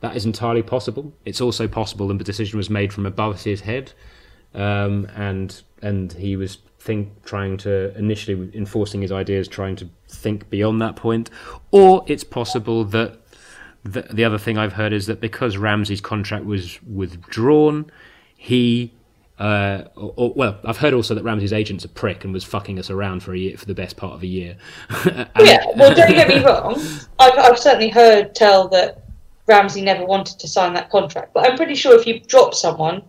That is entirely possible. It's also possible that the decision was made from above his head, um, and and he was think trying to initially enforcing his ideas, trying to think beyond that point, or it's possible that the, the other thing I've heard is that because Ramsey's contract was withdrawn, he. Uh, or, or, well, I've heard also that Ramsey's agent's a prick and was fucking us around for a year, for the best part of a year. Yeah. Well, don't get me wrong. I've, I've certainly heard tell that Ramsey never wanted to sign that contract. But I'm pretty sure if you drop someone,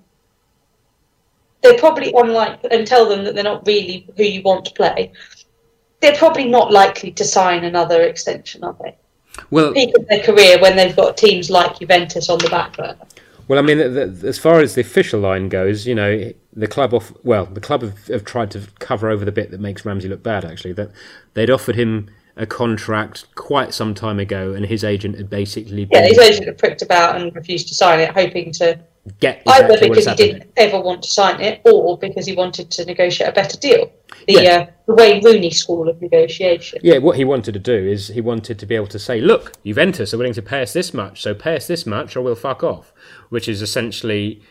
they're probably unlike and tell them that they're not really who you want to play. They're probably not likely to sign another extension, are they? well, peak of their career when they've got teams like Juventus on the back burner. Well, I mean, the, the, as far as the official line goes, you know, the club off. Well, the club have, have tried to cover over the bit that makes Ramsey look bad. Actually, that they'd offered him a contract quite some time ago, and his agent had basically Yeah, been his agent had pricked about and refused to sign it, hoping to get either exactly because he didn't ever want to sign it, or because he wanted to negotiate a better deal. The Yeah. uh, the Wayne Rooney school of negotiation. Yeah, what he wanted to do is he wanted to be able to say, "Look, Juventus are willing to pay us this much, so pay us this much, or we'll fuck off," which is essentially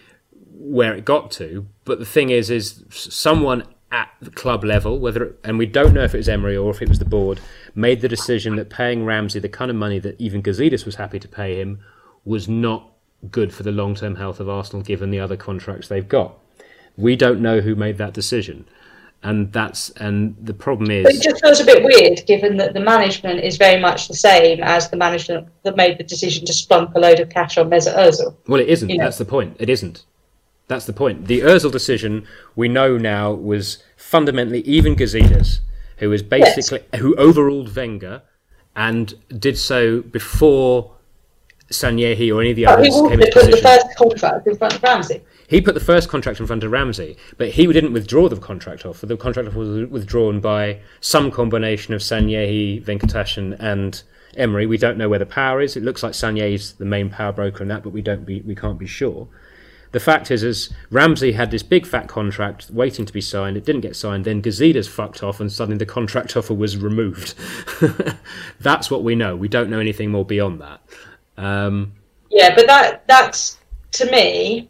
where it got to. But the thing is, is someone at the club level, whether it, and we don't know if it was Emery or if it was the board, made the decision that paying Ramsey the kind of money that Ivan Gazidis was happy to pay him was not good for the long-term health of Arsenal, given the other contracts they've got. We don't know who made that decision, and that's and the problem is. But it just feels a bit weird, given that the management is very much the same as the management that made the decision to splunk a load of cash on Mesut Ozil. Well, it isn't. You know. That's the point. It isn't. That's the point. The Ozil decision we know now was fundamentally Ivan Gazidis, who was basically who overruled Wenger and did so before Sanllehi or any of the others came into put the first contract in front of Ramsey? He put the first contract in front of Ramsey, but he didn't withdraw the contract offer. The contract offer was withdrawn by some combination of Sanllehi, Venkatesham, and Emery. We don't know where the power is. It looks like Sanllehi's the main power broker in that, but we don't be, we can't be sure. The fact is, is Ramsey had this big fat contract waiting to be signed. It didn't get signed. Then Gazidis fucked off, and suddenly the contract offer was removed. That's what we know. We don't know anything more beyond that. Um, Yeah, but that that's to me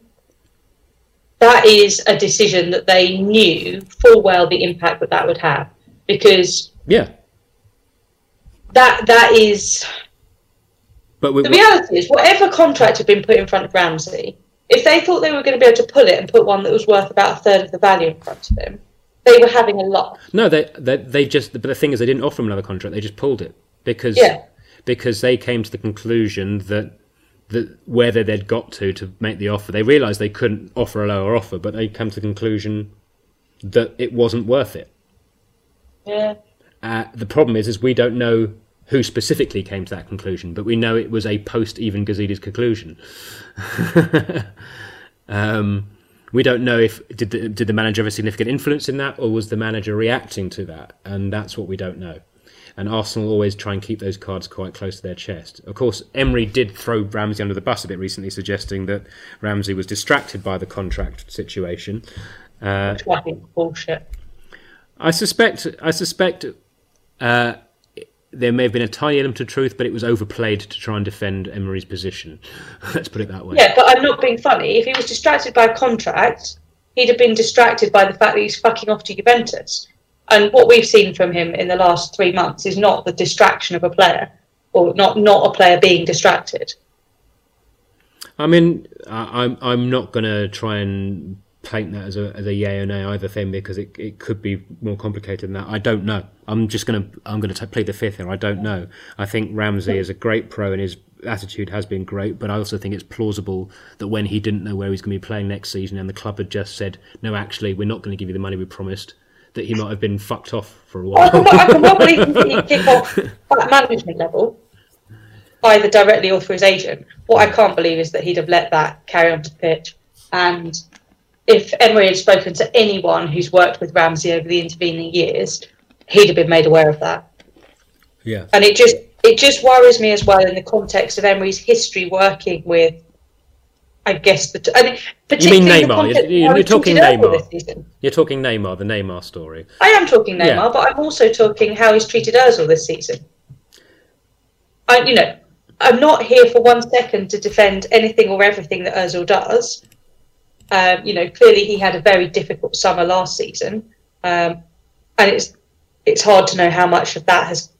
that is a decision that they knew full well the impact that that would have because yeah, that that is But we, the reality is whatever contract had been put in front of Ramsey, if they thought they were going to be able to pull it and put one that was worth about a third of the value in front of him, they were having a lot. no, they, they they just. But the thing is, they didn't offer him another contract. They just pulled it because Yeah. Because they came to the conclusion that that whether they'd got to to make the offer, they realised they couldn't offer a lower offer, but they come to the conclusion that it wasn't worth it. Yeah. Uh, the problem is, is we don't know who specifically came to that conclusion, but we know it was a post Ivan Gazidis conclusion. um, we don't know if did the, did the manager have a significant influence in that, or was the manager reacting to that, and that's what we don't know. And Arsenal always try and keep those cards quite close to their chest. Of course, Emery did throw Ramsey under the bus a bit recently, suggesting that Ramsey was distracted by the contract situation. Uh, Which I think bullshit. I suspect. I suspect uh, there may have been a tiny element of truth, but it was overplayed to try and defend Emery's position. Let's put it that way. Yeah, but I'm not being funny. If he was distracted by a contract, he'd have been distracted by the fact that he's fucking off to Juventus. And what we've seen from him in the last three months is not the distraction of a player, or not not a player being distracted. I mean, I'm I'm not going to try and paint that as a as a yay or nay either thing because it, it could be more complicated than that. I don't know. I'm just going to I'm to play the fifth here. I don't know. I think Ramsey is a great pro and his attitude has been great, but I also think it's plausible that when he didn't know where he's going to be playing next season and the club had just said, no, actually, we're not going to give you the money we promised, that he might have been fucked off for a while. I can well believe he kick off at management level, either directly or through his agent. What I can't believe is that he'd have let that carry on to the pitch. And if Emery had spoken to anyone who's worked with Ramsey over the intervening years, he'd have been made aware of that. yeah. And it just it just worries me as well in the context of Emery's history working with, I guess the. I mean, You particularly mean Neymar? You're- how you're talking Neymar. You're talking Neymar, the Neymar story. I am talking Neymar, Yeah. but I'm also talking how he's treated Özil this season. I, you know, I'm not here for one second to defend anything or everything that Özil does. Um, you know, clearly he had a very difficult summer last season, um, and it's it's hard to know how much of that has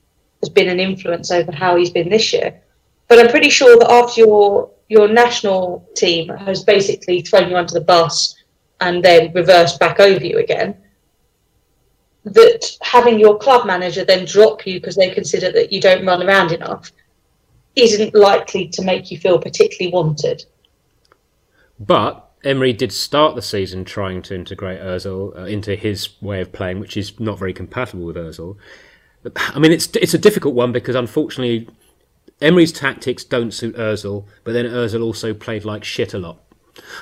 has been an influence over how he's been this year. But I'm pretty sure that after your your national team has basically thrown you under the bus and then reversed back over you again, that having your club manager then drop you because they consider that you don't run around enough isn't likely to make you feel particularly wanted. But Emery did start the season trying to integrate Özil uh, into his way of playing, which is not very compatible with Özil. I mean, it's it's a difficult one because unfortunately, Emery's tactics don't suit Özil, but then Özil also played like shit a lot.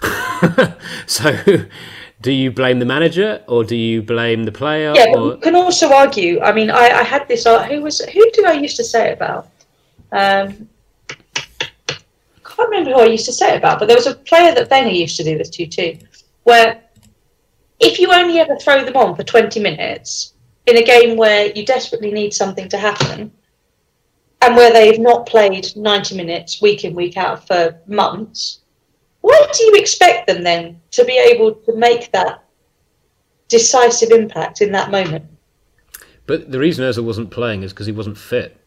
so, do you blame the manager or do you blame the player? Yeah, or... you can also argue. I mean, I, I had this. Uh, who was who did I used to say it about? Um, I can't remember who I used to say it about, but there was a player that Wenger used to do this to too, where if you only ever throw them on for twenty minutes in a game where you desperately need something to happen, and where they've not played ninety minutes week in week out for months, why do you expect them then to be able to make that decisive impact in that moment? But the reason Özil wasn't playing is because he wasn't fit.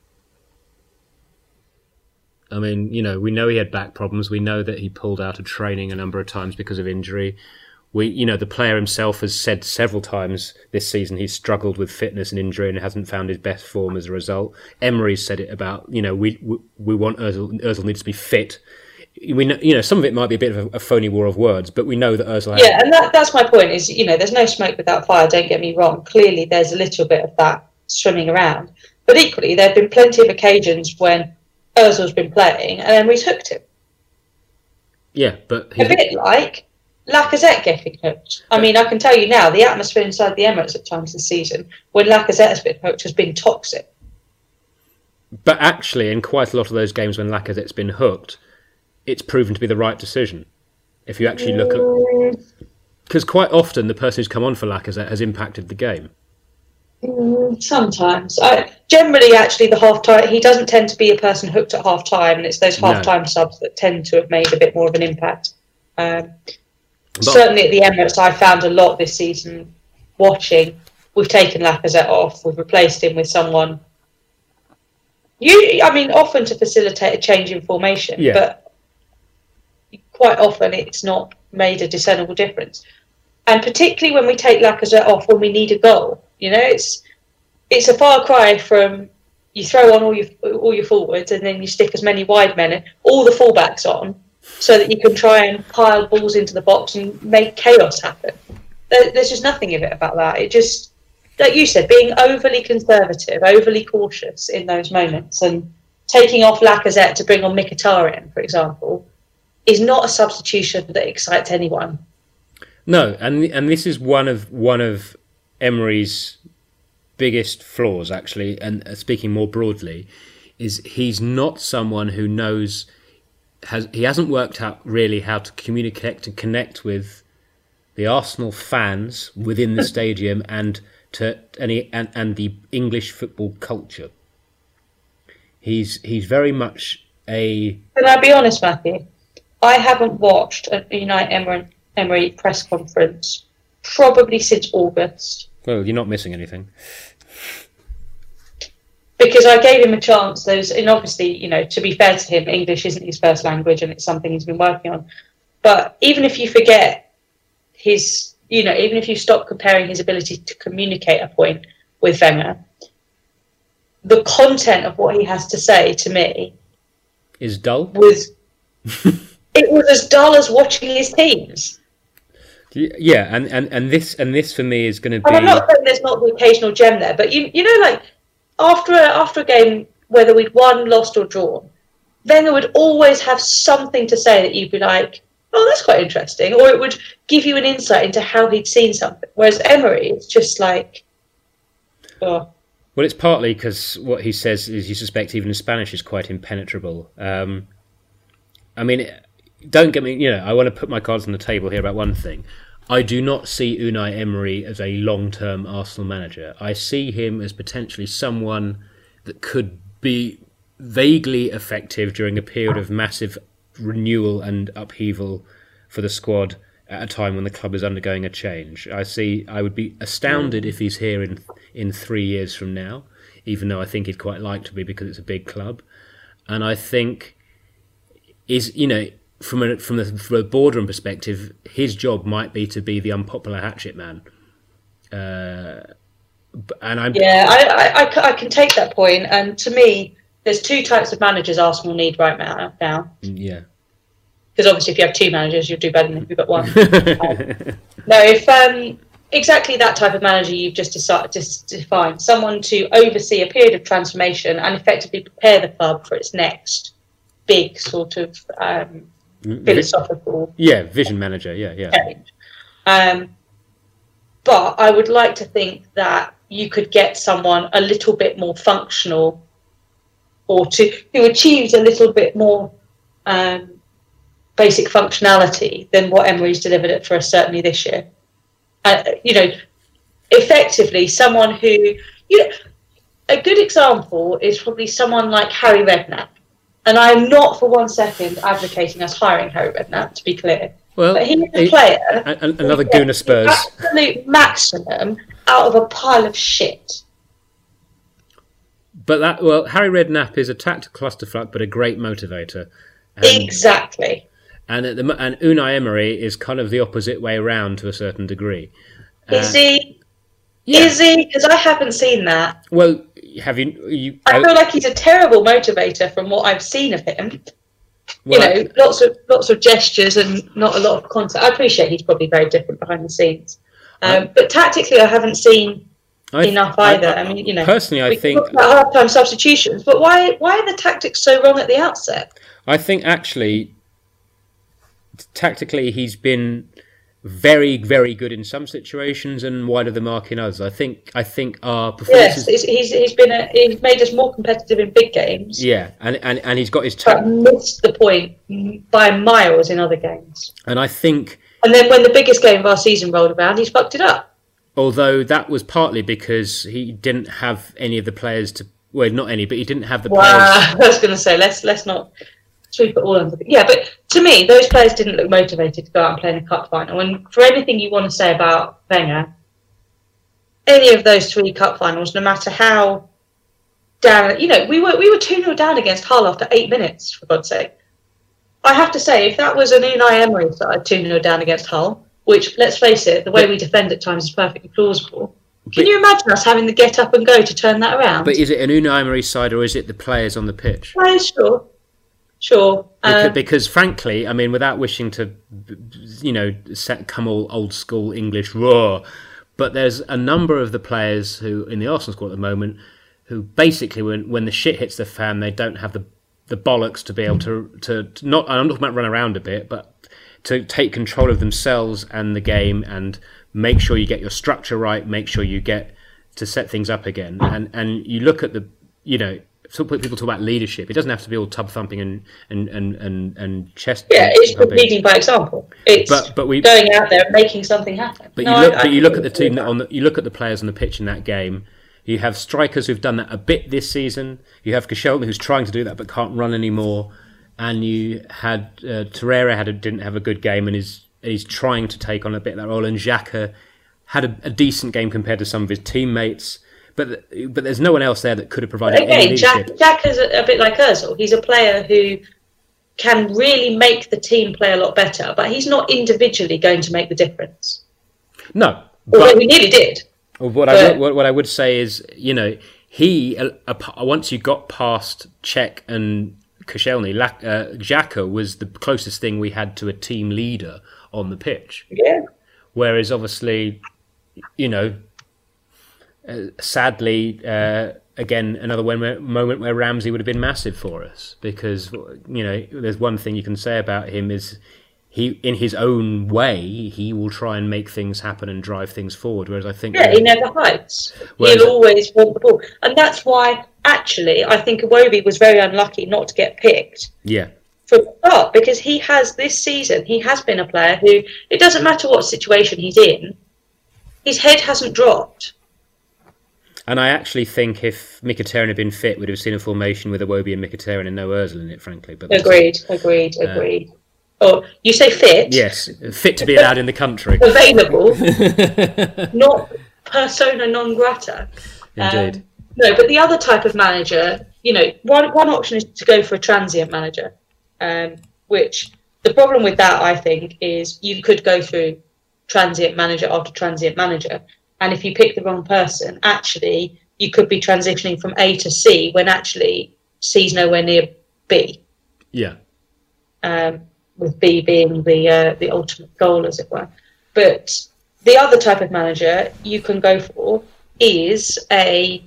I mean, you know, we know he had back problems. We know that he pulled out of training a number of times because of injury. We, you know, the player himself has said several times this season he's struggled with fitness and injury and hasn't found his best form as a result. Emery said it about, you know, we we, we want Özil. Özil needs to be fit. We know, you know, some of it might be a bit of a, a phony war of words, but we know that Özil. Yeah, and that, that's my point. Is you know, there's no smoke without fire. Don't get me wrong. Clearly, there's a little bit of that swimming around, but equally, there have been plenty of occasions when Özil's been playing and Emery's hooked him. yeah, but A bit like Lacazette getting hooked. I mean, I can tell you now, the atmosphere inside the Emirates at times this season, when Lacazette has been hooked, has been toxic. But actually, in quite a lot of those games when Lacazette's been hooked, it's proven to be the right decision. If you actually look at. Because quite often the person who's come on for Lacazette has impacted the game. Mm, Sometimes, I, generally, actually, the half time he doesn't tend to be a person hooked at half time, and it's those half time subs that tend to have made a bit more of an impact. Um, But- certainly at the Emirates, I found a lot this season watching. We've taken Lacazette off. We've replaced him with someone You, I mean, often to facilitate a change in formation, Yeah. but quite often it's not made a discernible difference. And particularly when we take Lacazette off when we need a goal, you know, it's it's a far cry from you throw on all your all your forwards and then you stick as many wide men, all the fullbacks on, so that you can try and pile balls into the box and make chaos happen. There, there's just nothing of it about that. It just, like you said, being overly conservative, overly cautious in those moments, and taking off Lacazette to bring on Mkhitaryan, for example, is not a substitution that excites anyone. No, and and this is one of one of Emery's biggest flaws, actually. And uh, speaking more broadly, is he's not someone who knows has he hasn't worked out really how to communicate and connect with the Arsenal fans within the stadium and to and, he, and and the English football culture. He's he's very much a Can I be honest, Matthew? I haven't watched a Unai Emery, Emery press conference probably since August well, you're not missing anything. Because I gave him a chance. There's, and obviously, you know, to be fair to him, English isn't his first language and it's something he's been working on. But even if you forget his, you know, even if you stop comparing his ability to communicate a point with Wenger, the content of what he has to say to me Is dull. was it was as dull as watching his teams. Yeah, and, and, and this and this for me is going to be. And I'm not saying there's not the occasional gem there, but you you know, like after a, after a game, whether we'd won, lost, or drawn, Wenger would always have something to say that you'd be like, "Oh, that's quite interesting," or it would give you an insight into how he'd seen something. Whereas Emery, it's just like, oh, Well, it's partly because what he says is you suspect even in Spanish is quite impenetrable. Um, I mean, don't get me. You know, I want to put my cards on the table here about one thing. I do not see Unai Emery as a long-term Arsenal manager. I see him as potentially someone that could be vaguely effective during a period of massive renewal and upheaval for the squad at a time when the club is undergoing a change. I see. I would be astounded if he's here in in three years from now, even though I think he'd quite like to be because it's a big club, and I think is you know from a from the from a boardroom perspective, his job might be to be the unpopular hatchet man. Uh, and I'm yeah, I, I, I, I can take that point. And to me, there's two types of managers Arsenal need right now. Now, yeah. because obviously, if you have two managers, you'll do better than if you've got one. No, if um, exactly that type of manager you've just decided to defined, someone to oversee a period of transformation and effectively prepare the club for its next big sort of um, philosophical yeah, vision manager. Yeah, yeah. change. Um, but I would like to think that you could get someone a little bit more functional, or to who achieves a little bit more um, basic functionality than what Emery's delivered it for us certainly this year. Uh, you know, effectively someone who you know, a good example is probably someone like Harry Redknapp. And I'm not for one second advocating us hiring Harry Redknapp, to be clear. Well, But he is a player another gets Spurs. absolute maximum out of a pile of shit. But that well, Harry Redknapp is a tactical clusterfuck, but a great motivator. And, exactly. and at the and Unai Emery is kind of the opposite way around to a certain degree. Is uh, he? yeah. Is he? Because I haven't seen that. Well, have you you? I feel like he's a terrible motivator from what I've seen of him. well, you know, lots of lots of gestures and not a lot of contact. I appreciate he's probably very different behind the scenes, um, but tactically, I haven't seen I- enough I- either. I, mean, you know, personally, I think talk about half-time substitutions, but why why are the tactics so wrong at the outset? I think actually, tactically, he's been very, very good in some situations and wide of the mark in others. I think. I think our Yes, performances. he's, he's, he's been a, he's made us more competitive in big games, Yeah, and, and, and he's got his but missed the point by miles in other games. And I think, And then when the biggest game of our season rolled around, he's fucked it up. although that was partly because he didn't have any of the players to. Well, not any, but he didn't have the Wow, players. I was going to say let's let's not sweep it all under. The, yeah, but to me, those players didn't look motivated to go out and play in a cup final. And for anything you want to say about Wenger, any of those three cup finals, no matter how down. You know, we were we were two 0 down against Hull after eight minutes. For God's sake, I have to say, if that was an Unai Emery side two 0 down against Hull, which let's face it, the way we defend at times is perfectly plausible. Can But- you imagine us having the get up and go to turn that around? But is it an Unai Emery side or is it the players on the pitch? Well, sure, sure. Because, Um, because frankly, I mean, without wishing to, you know, set, come all old school English raw, but there's a number of the players who in the Arsenal squad at the moment who basically, when when the shit hits the fan, they don't have the the bollocks to be able to to, to not. I'm not talking about run around a bit, but to take control of themselves and the game and make sure you get your structure right, make sure you get to set things up again. And and you look at the, you know, people talk about leadership. It doesn't have to be all tub thumping and and and and, and chest. yeah, it's leading by example. It's But but we going out there and making something happen. but No, you look I but you look at the team that on the, you look at the players on the pitch in that game. You have strikers who've done that a bit this season. You have Koscielny who's trying to do that but can't run anymore. And you had uh, Torreira had a, didn't have a good game and is he's trying to take on a bit of that role. And Xhaka had a, a decent game compared to some of his teammates. But but there's no one else there that could have provided any Again, Jack. Jack is a, a bit like Ozil. He's a player who can really make the team play a lot better, but he's not individually going to make the difference. No, Although but he nearly did. What I But- would, what, what I would say is, you know, he uh, uh, once you got past Cech and Koscielny, uh, Xhaka was the closest thing we had to a team leader on the pitch. Yeah. Whereas, obviously, you know, uh, sadly, uh, again, another where, moment where Ramsey would have been massive for us because you know, there's one thing you can say about him is he, in his own way, he will try and make things happen and drive things forward. Whereas I think, Yeah, he never hides. Whereas- He'll always want the ball. And that's why, actually, I think Iwobi was very unlucky not to get picked yeah, from the start because he has, this season, he has been a player who, it doesn't matter what situation he's in, his head hasn't dropped. And I actually think if Mkhitaryan had been fit, we'd have seen a formation with Iwobi and Mkhitaryan and no Özil in it, frankly. But Agreed, agreed, agreed. Oh, you say fit? Yes, fit to be allowed in the country. Available, not persona non grata. Indeed. Um, no, but the other type of manager, you know, one one option is to go for a transient manager, um, which the problem with that, I think, is you could go through transient manager after transient manager, and if you pick the wrong person, actually, you could be transitioning from A to C when actually C's nowhere near B, yeah, um, with B being the uh, the ultimate goal, as it were. But the other type of manager you can go for is a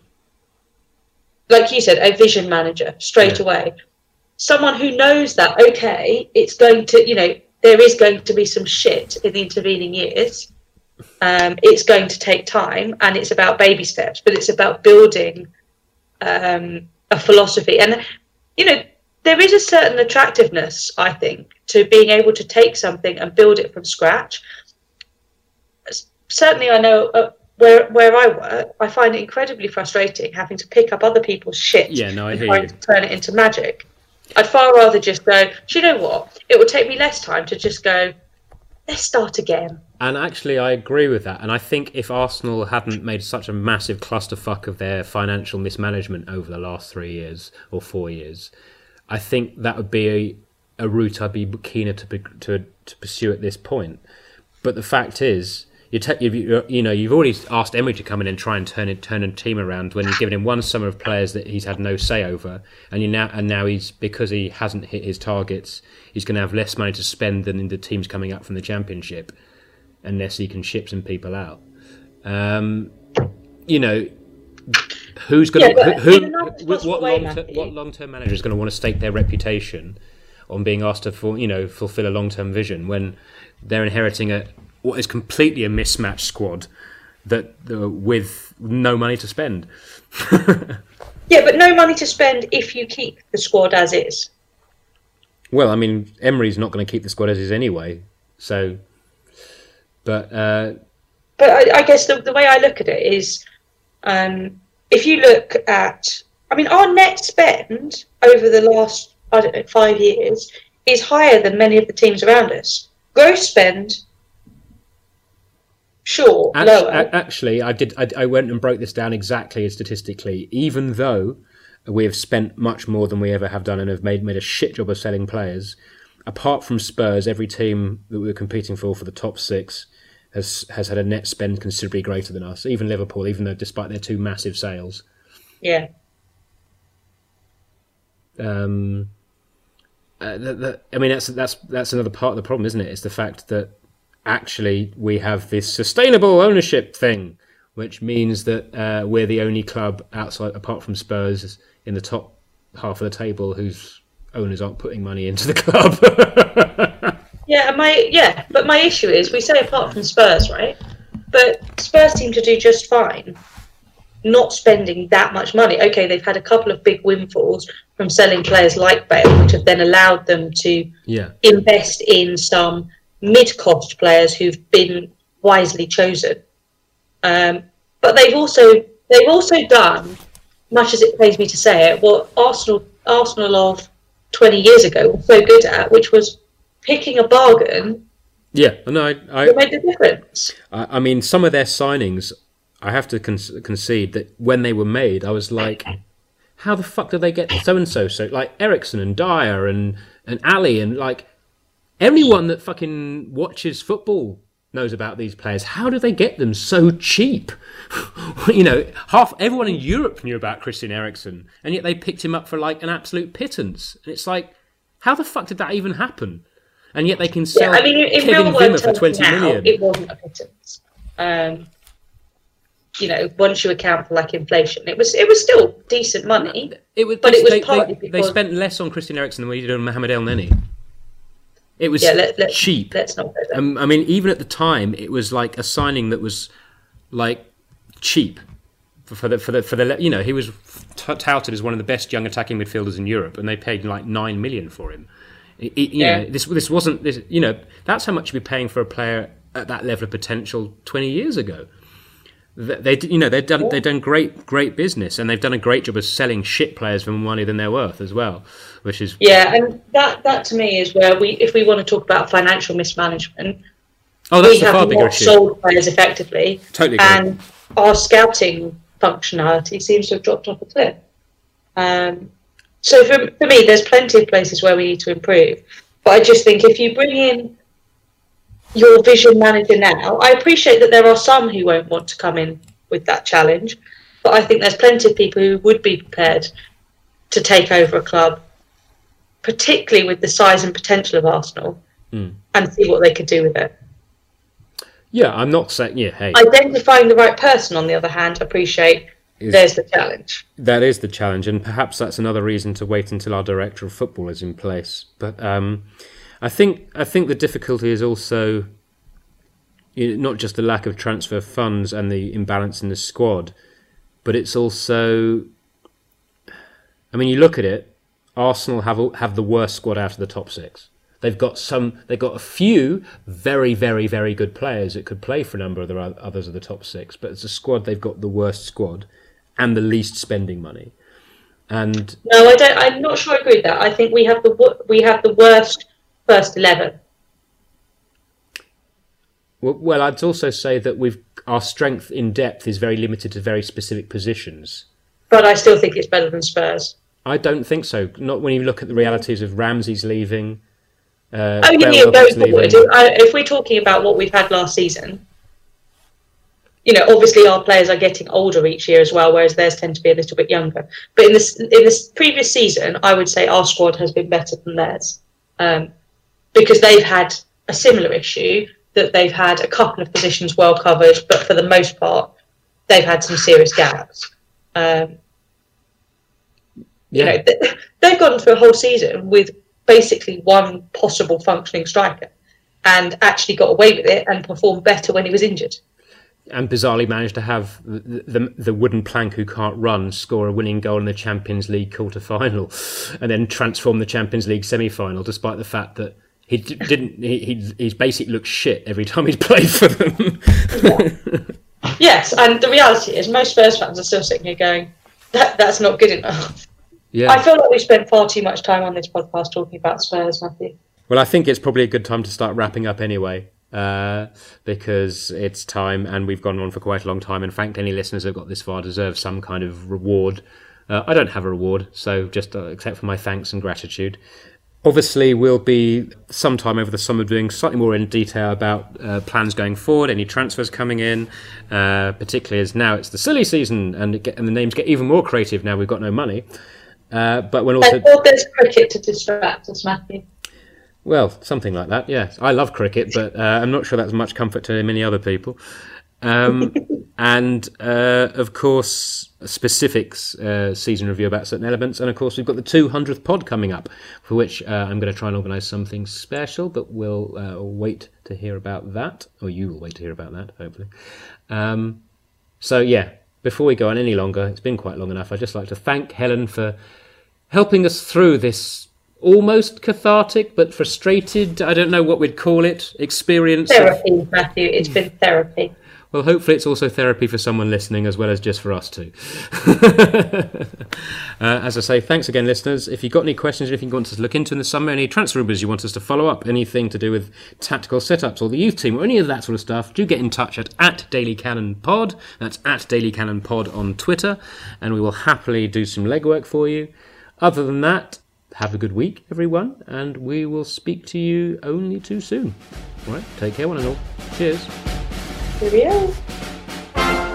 like you said, a vision manager straight Yeah. away. Someone who knows that, okay, it's going to, you know, there is going to be some shit in the intervening years. Um, it's going to take time and it's about baby steps, but it's about building um, a philosophy. And, you know, there is a certain attractiveness, I think, to being able to take something and build it from scratch. Certainly, I know uh, where where I work, I find it incredibly frustrating having to pick up other people's shit Yeah, no, I and hear you. to turn it into magic. I'd far rather just go. Do you know what? It would take me less time to just go. Let's start again. And actually, I agree with that. And I think if Arsenal hadn't made such a massive clusterfuck of their financial mismanagement over the last three years or four years, I think that would be a, a route I'd be keener to, to to pursue at this point. But the fact is, you, te- you you know you've already asked Emery to come in and try and turn it turn a team around when you've given him one summer of players that he's had no say over, and you now and now he's because he hasn't hit his targets, he's going to have less money to spend than the teams coming up from the championship, unless he can ship some people out. Um, you know, who's going Yeah, to who, in what long Matthew. what long term manager is going to want to stake their reputation on being asked to for, you know fulfill a long term vision when they're inheriting a what is completely a mismatched squad that uh, with no money to spend. Yeah, but no money to spend if you keep the squad as is. Well, I mean, Emery's not going to keep the squad as is anyway. So, but uh, But I, I guess the, the way I look at it is, um, if you look at, I mean, our net spend over the last I don't know five years is higher than many of the teams around us. Gross spend, sure, act- lower. actually, I did. I, I went and broke this down exactly statistically. Even though we have spent much more than we ever have done and have made made a shit job of selling players. Apart from Spurs, every team that we were competing for for the top six has has had a net spend considerably greater than us. Even Liverpool, even though despite their two massive sales. Yeah. Um, uh, I mean, that's that's that's another part of the problem, isn't it? It's the fact that actually we have this sustainable ownership thing, which means that uh, we're the only club outside, apart from Spurs, in the top half of the table whose owners aren't putting money into the club. yeah, my yeah, but my issue is we say apart from Spurs, right? But Spurs seem to do just fine not spending that much money. Okay, they've had a couple of big windfalls from selling players like Bale, which have then allowed them to yeah. invest in some mid-cost players who've been wisely chosen. Um, but they've also they've also done, much as it pains me to say it, what Arsenal Arsenal of twenty years ago were so good at, which was picking a bargain. Yeah, no, I, I made the difference. I, I mean, some of their signings I have to con- concede that when they were made, I was like, how the fuck did they get so and so? So like Eriksen and Dier and and Alli and like anyone that fucking watches football knows about these players. How do they get them so cheap? you know, half everyone in Europe knew about Christian Eriksen, and yet they picked him up for like an absolute pittance. And it's like, how the fuck did that even happen? And yet they can sell yeah, I mean, in Kevin Wimmer for twenty now, million. It wasn't a pittance. Um, you know, once you account for like inflation, it was it was still decent money. It was, but it was they, partly they, because they spent less on Christian Eriksen than we did on Mohamed El Elneny. It was yeah, let, let, cheap. Let's not um, I mean, even at the time, it was like a signing that was like cheap for, for the for the for the you know he was t- touted as one of the best young attacking midfielders in Europe, and they paid like nine million for him. It, it, you yeah. know, this this wasn't this. You know, that's how much you'd be paying for a player at that level of potential twenty years ago they you know they've done they've done great great business and they've done a great job of selling shit players for more money than they're worth as well which is yeah and that that to me is where we if we want to talk about financial mismanagement oh that's we a far bigger issue. sold players effectively. Totally and our scouting functionality seems to have dropped off a cliff. Um, so for, for me there's plenty of places where we need to improve but I just think if you bring in your vision manager now. I appreciate that there are some who won't want to come in with that challenge, but I think there's plenty of people who would be prepared to take over a club, particularly with the size and potential of Arsenal, mm. and see what they could do with it. Yeah, I'm not saying. Yeah, hey. Identifying the right person, on the other hand, I appreciate is, there's the challenge. That is the challenge, and perhaps that's another reason to wait until our director of football is in place. But um, I think I think the difficulty is also you know, not just the lack of transfer funds and the imbalance in the squad, but it's also. I mean, you look at it. Arsenal have have the worst squad out of the top six. They've got some. They've got a few very, very, very good players that could play for a number of the others of the top six. But it's a squad. They've got the worst squad and the least spending money. And no, I don't. I'm not sure I agree with that. I think we have the we have the worst first 11. Well, I'd also say that we've our strength in depth is very limited to very specific positions. But I still think it's better than Spurs. I don't think so. Not when you look at the realities of Ramsey's leaving. Uh, oh, you mean going forward? If we're talking about what we've had last season, you know, obviously our players are getting older each year as well, whereas theirs tend to be a little bit younger. But in this in this previous season, I would say our squad has been better than theirs. Um, because they've had a similar issue that they've had a couple of positions well covered, but for the most part, they've had some serious gaps. Um, yeah. You know, they've gone through a whole season with basically one possible functioning striker, and actually got away with it and performed better when he was injured. And bizarrely managed to have the, the, the wooden plank who can't run score a winning goal in the Champions League quarter final, and then transform the Champions League semi final, despite the fact that he didn't. He, he he's basically looked shit every time he's played for them. yeah. Yes, and the reality is most Spurs fans are still sitting here going, "That that's not good enough." Yeah. I feel like we spent far too much time on this podcast talking about Spurs, Matthew. Well, I think it's probably a good time to start wrapping up anyway, uh, because it's time and we've gone on for quite a long time. And frankly, any listeners who got this far deserve some kind of reward Uh, I don't have a reward, so just uh, except for my thanks and gratitude. Obviously, we'll be sometime over the summer doing slightly more in detail about uh, plans going forward, any transfers coming in, uh, particularly as now it's the silly season and, get, and the names get even more creative now we've got no money. Uh, but we'll also. There's cricket to distract us, Matthew. Well, something like that, yes. I love cricket, but uh, I'm not sure that's much comfort to many other people. Um, and uh, of course, specifics uh, season review about certain elements. And of course, we've got the 200th pod coming up, for which uh, I'm going to try and organise something special, but we'll uh, wait to hear about that, or you will wait to hear about that, hopefully. Um, so, yeah, before we go on any longer, it's been quite long enough. I'd just like to thank Helen for helping us through this almost cathartic but frustrated, I don't know what we'd call it, experience. Therapy, of... Matthew. It's been therapy. Well, hopefully, it's also therapy for someone listening as well as just for us too. uh, as I say, thanks again, listeners. If you've got any questions, or anything you want us to look into in the summer, any transfer rumours you want us to follow up, anything to do with tactical setups or the youth team or any of that sort of stuff, do get in touch at, at Daily Cannon Pod. That's at Daily Cannon Pod on Twitter, and we will happily do some legwork for you. Other than that, have a good week, everyone, and we will speak to you only too soon. All right, take care, one and all. Cheers. Here we go.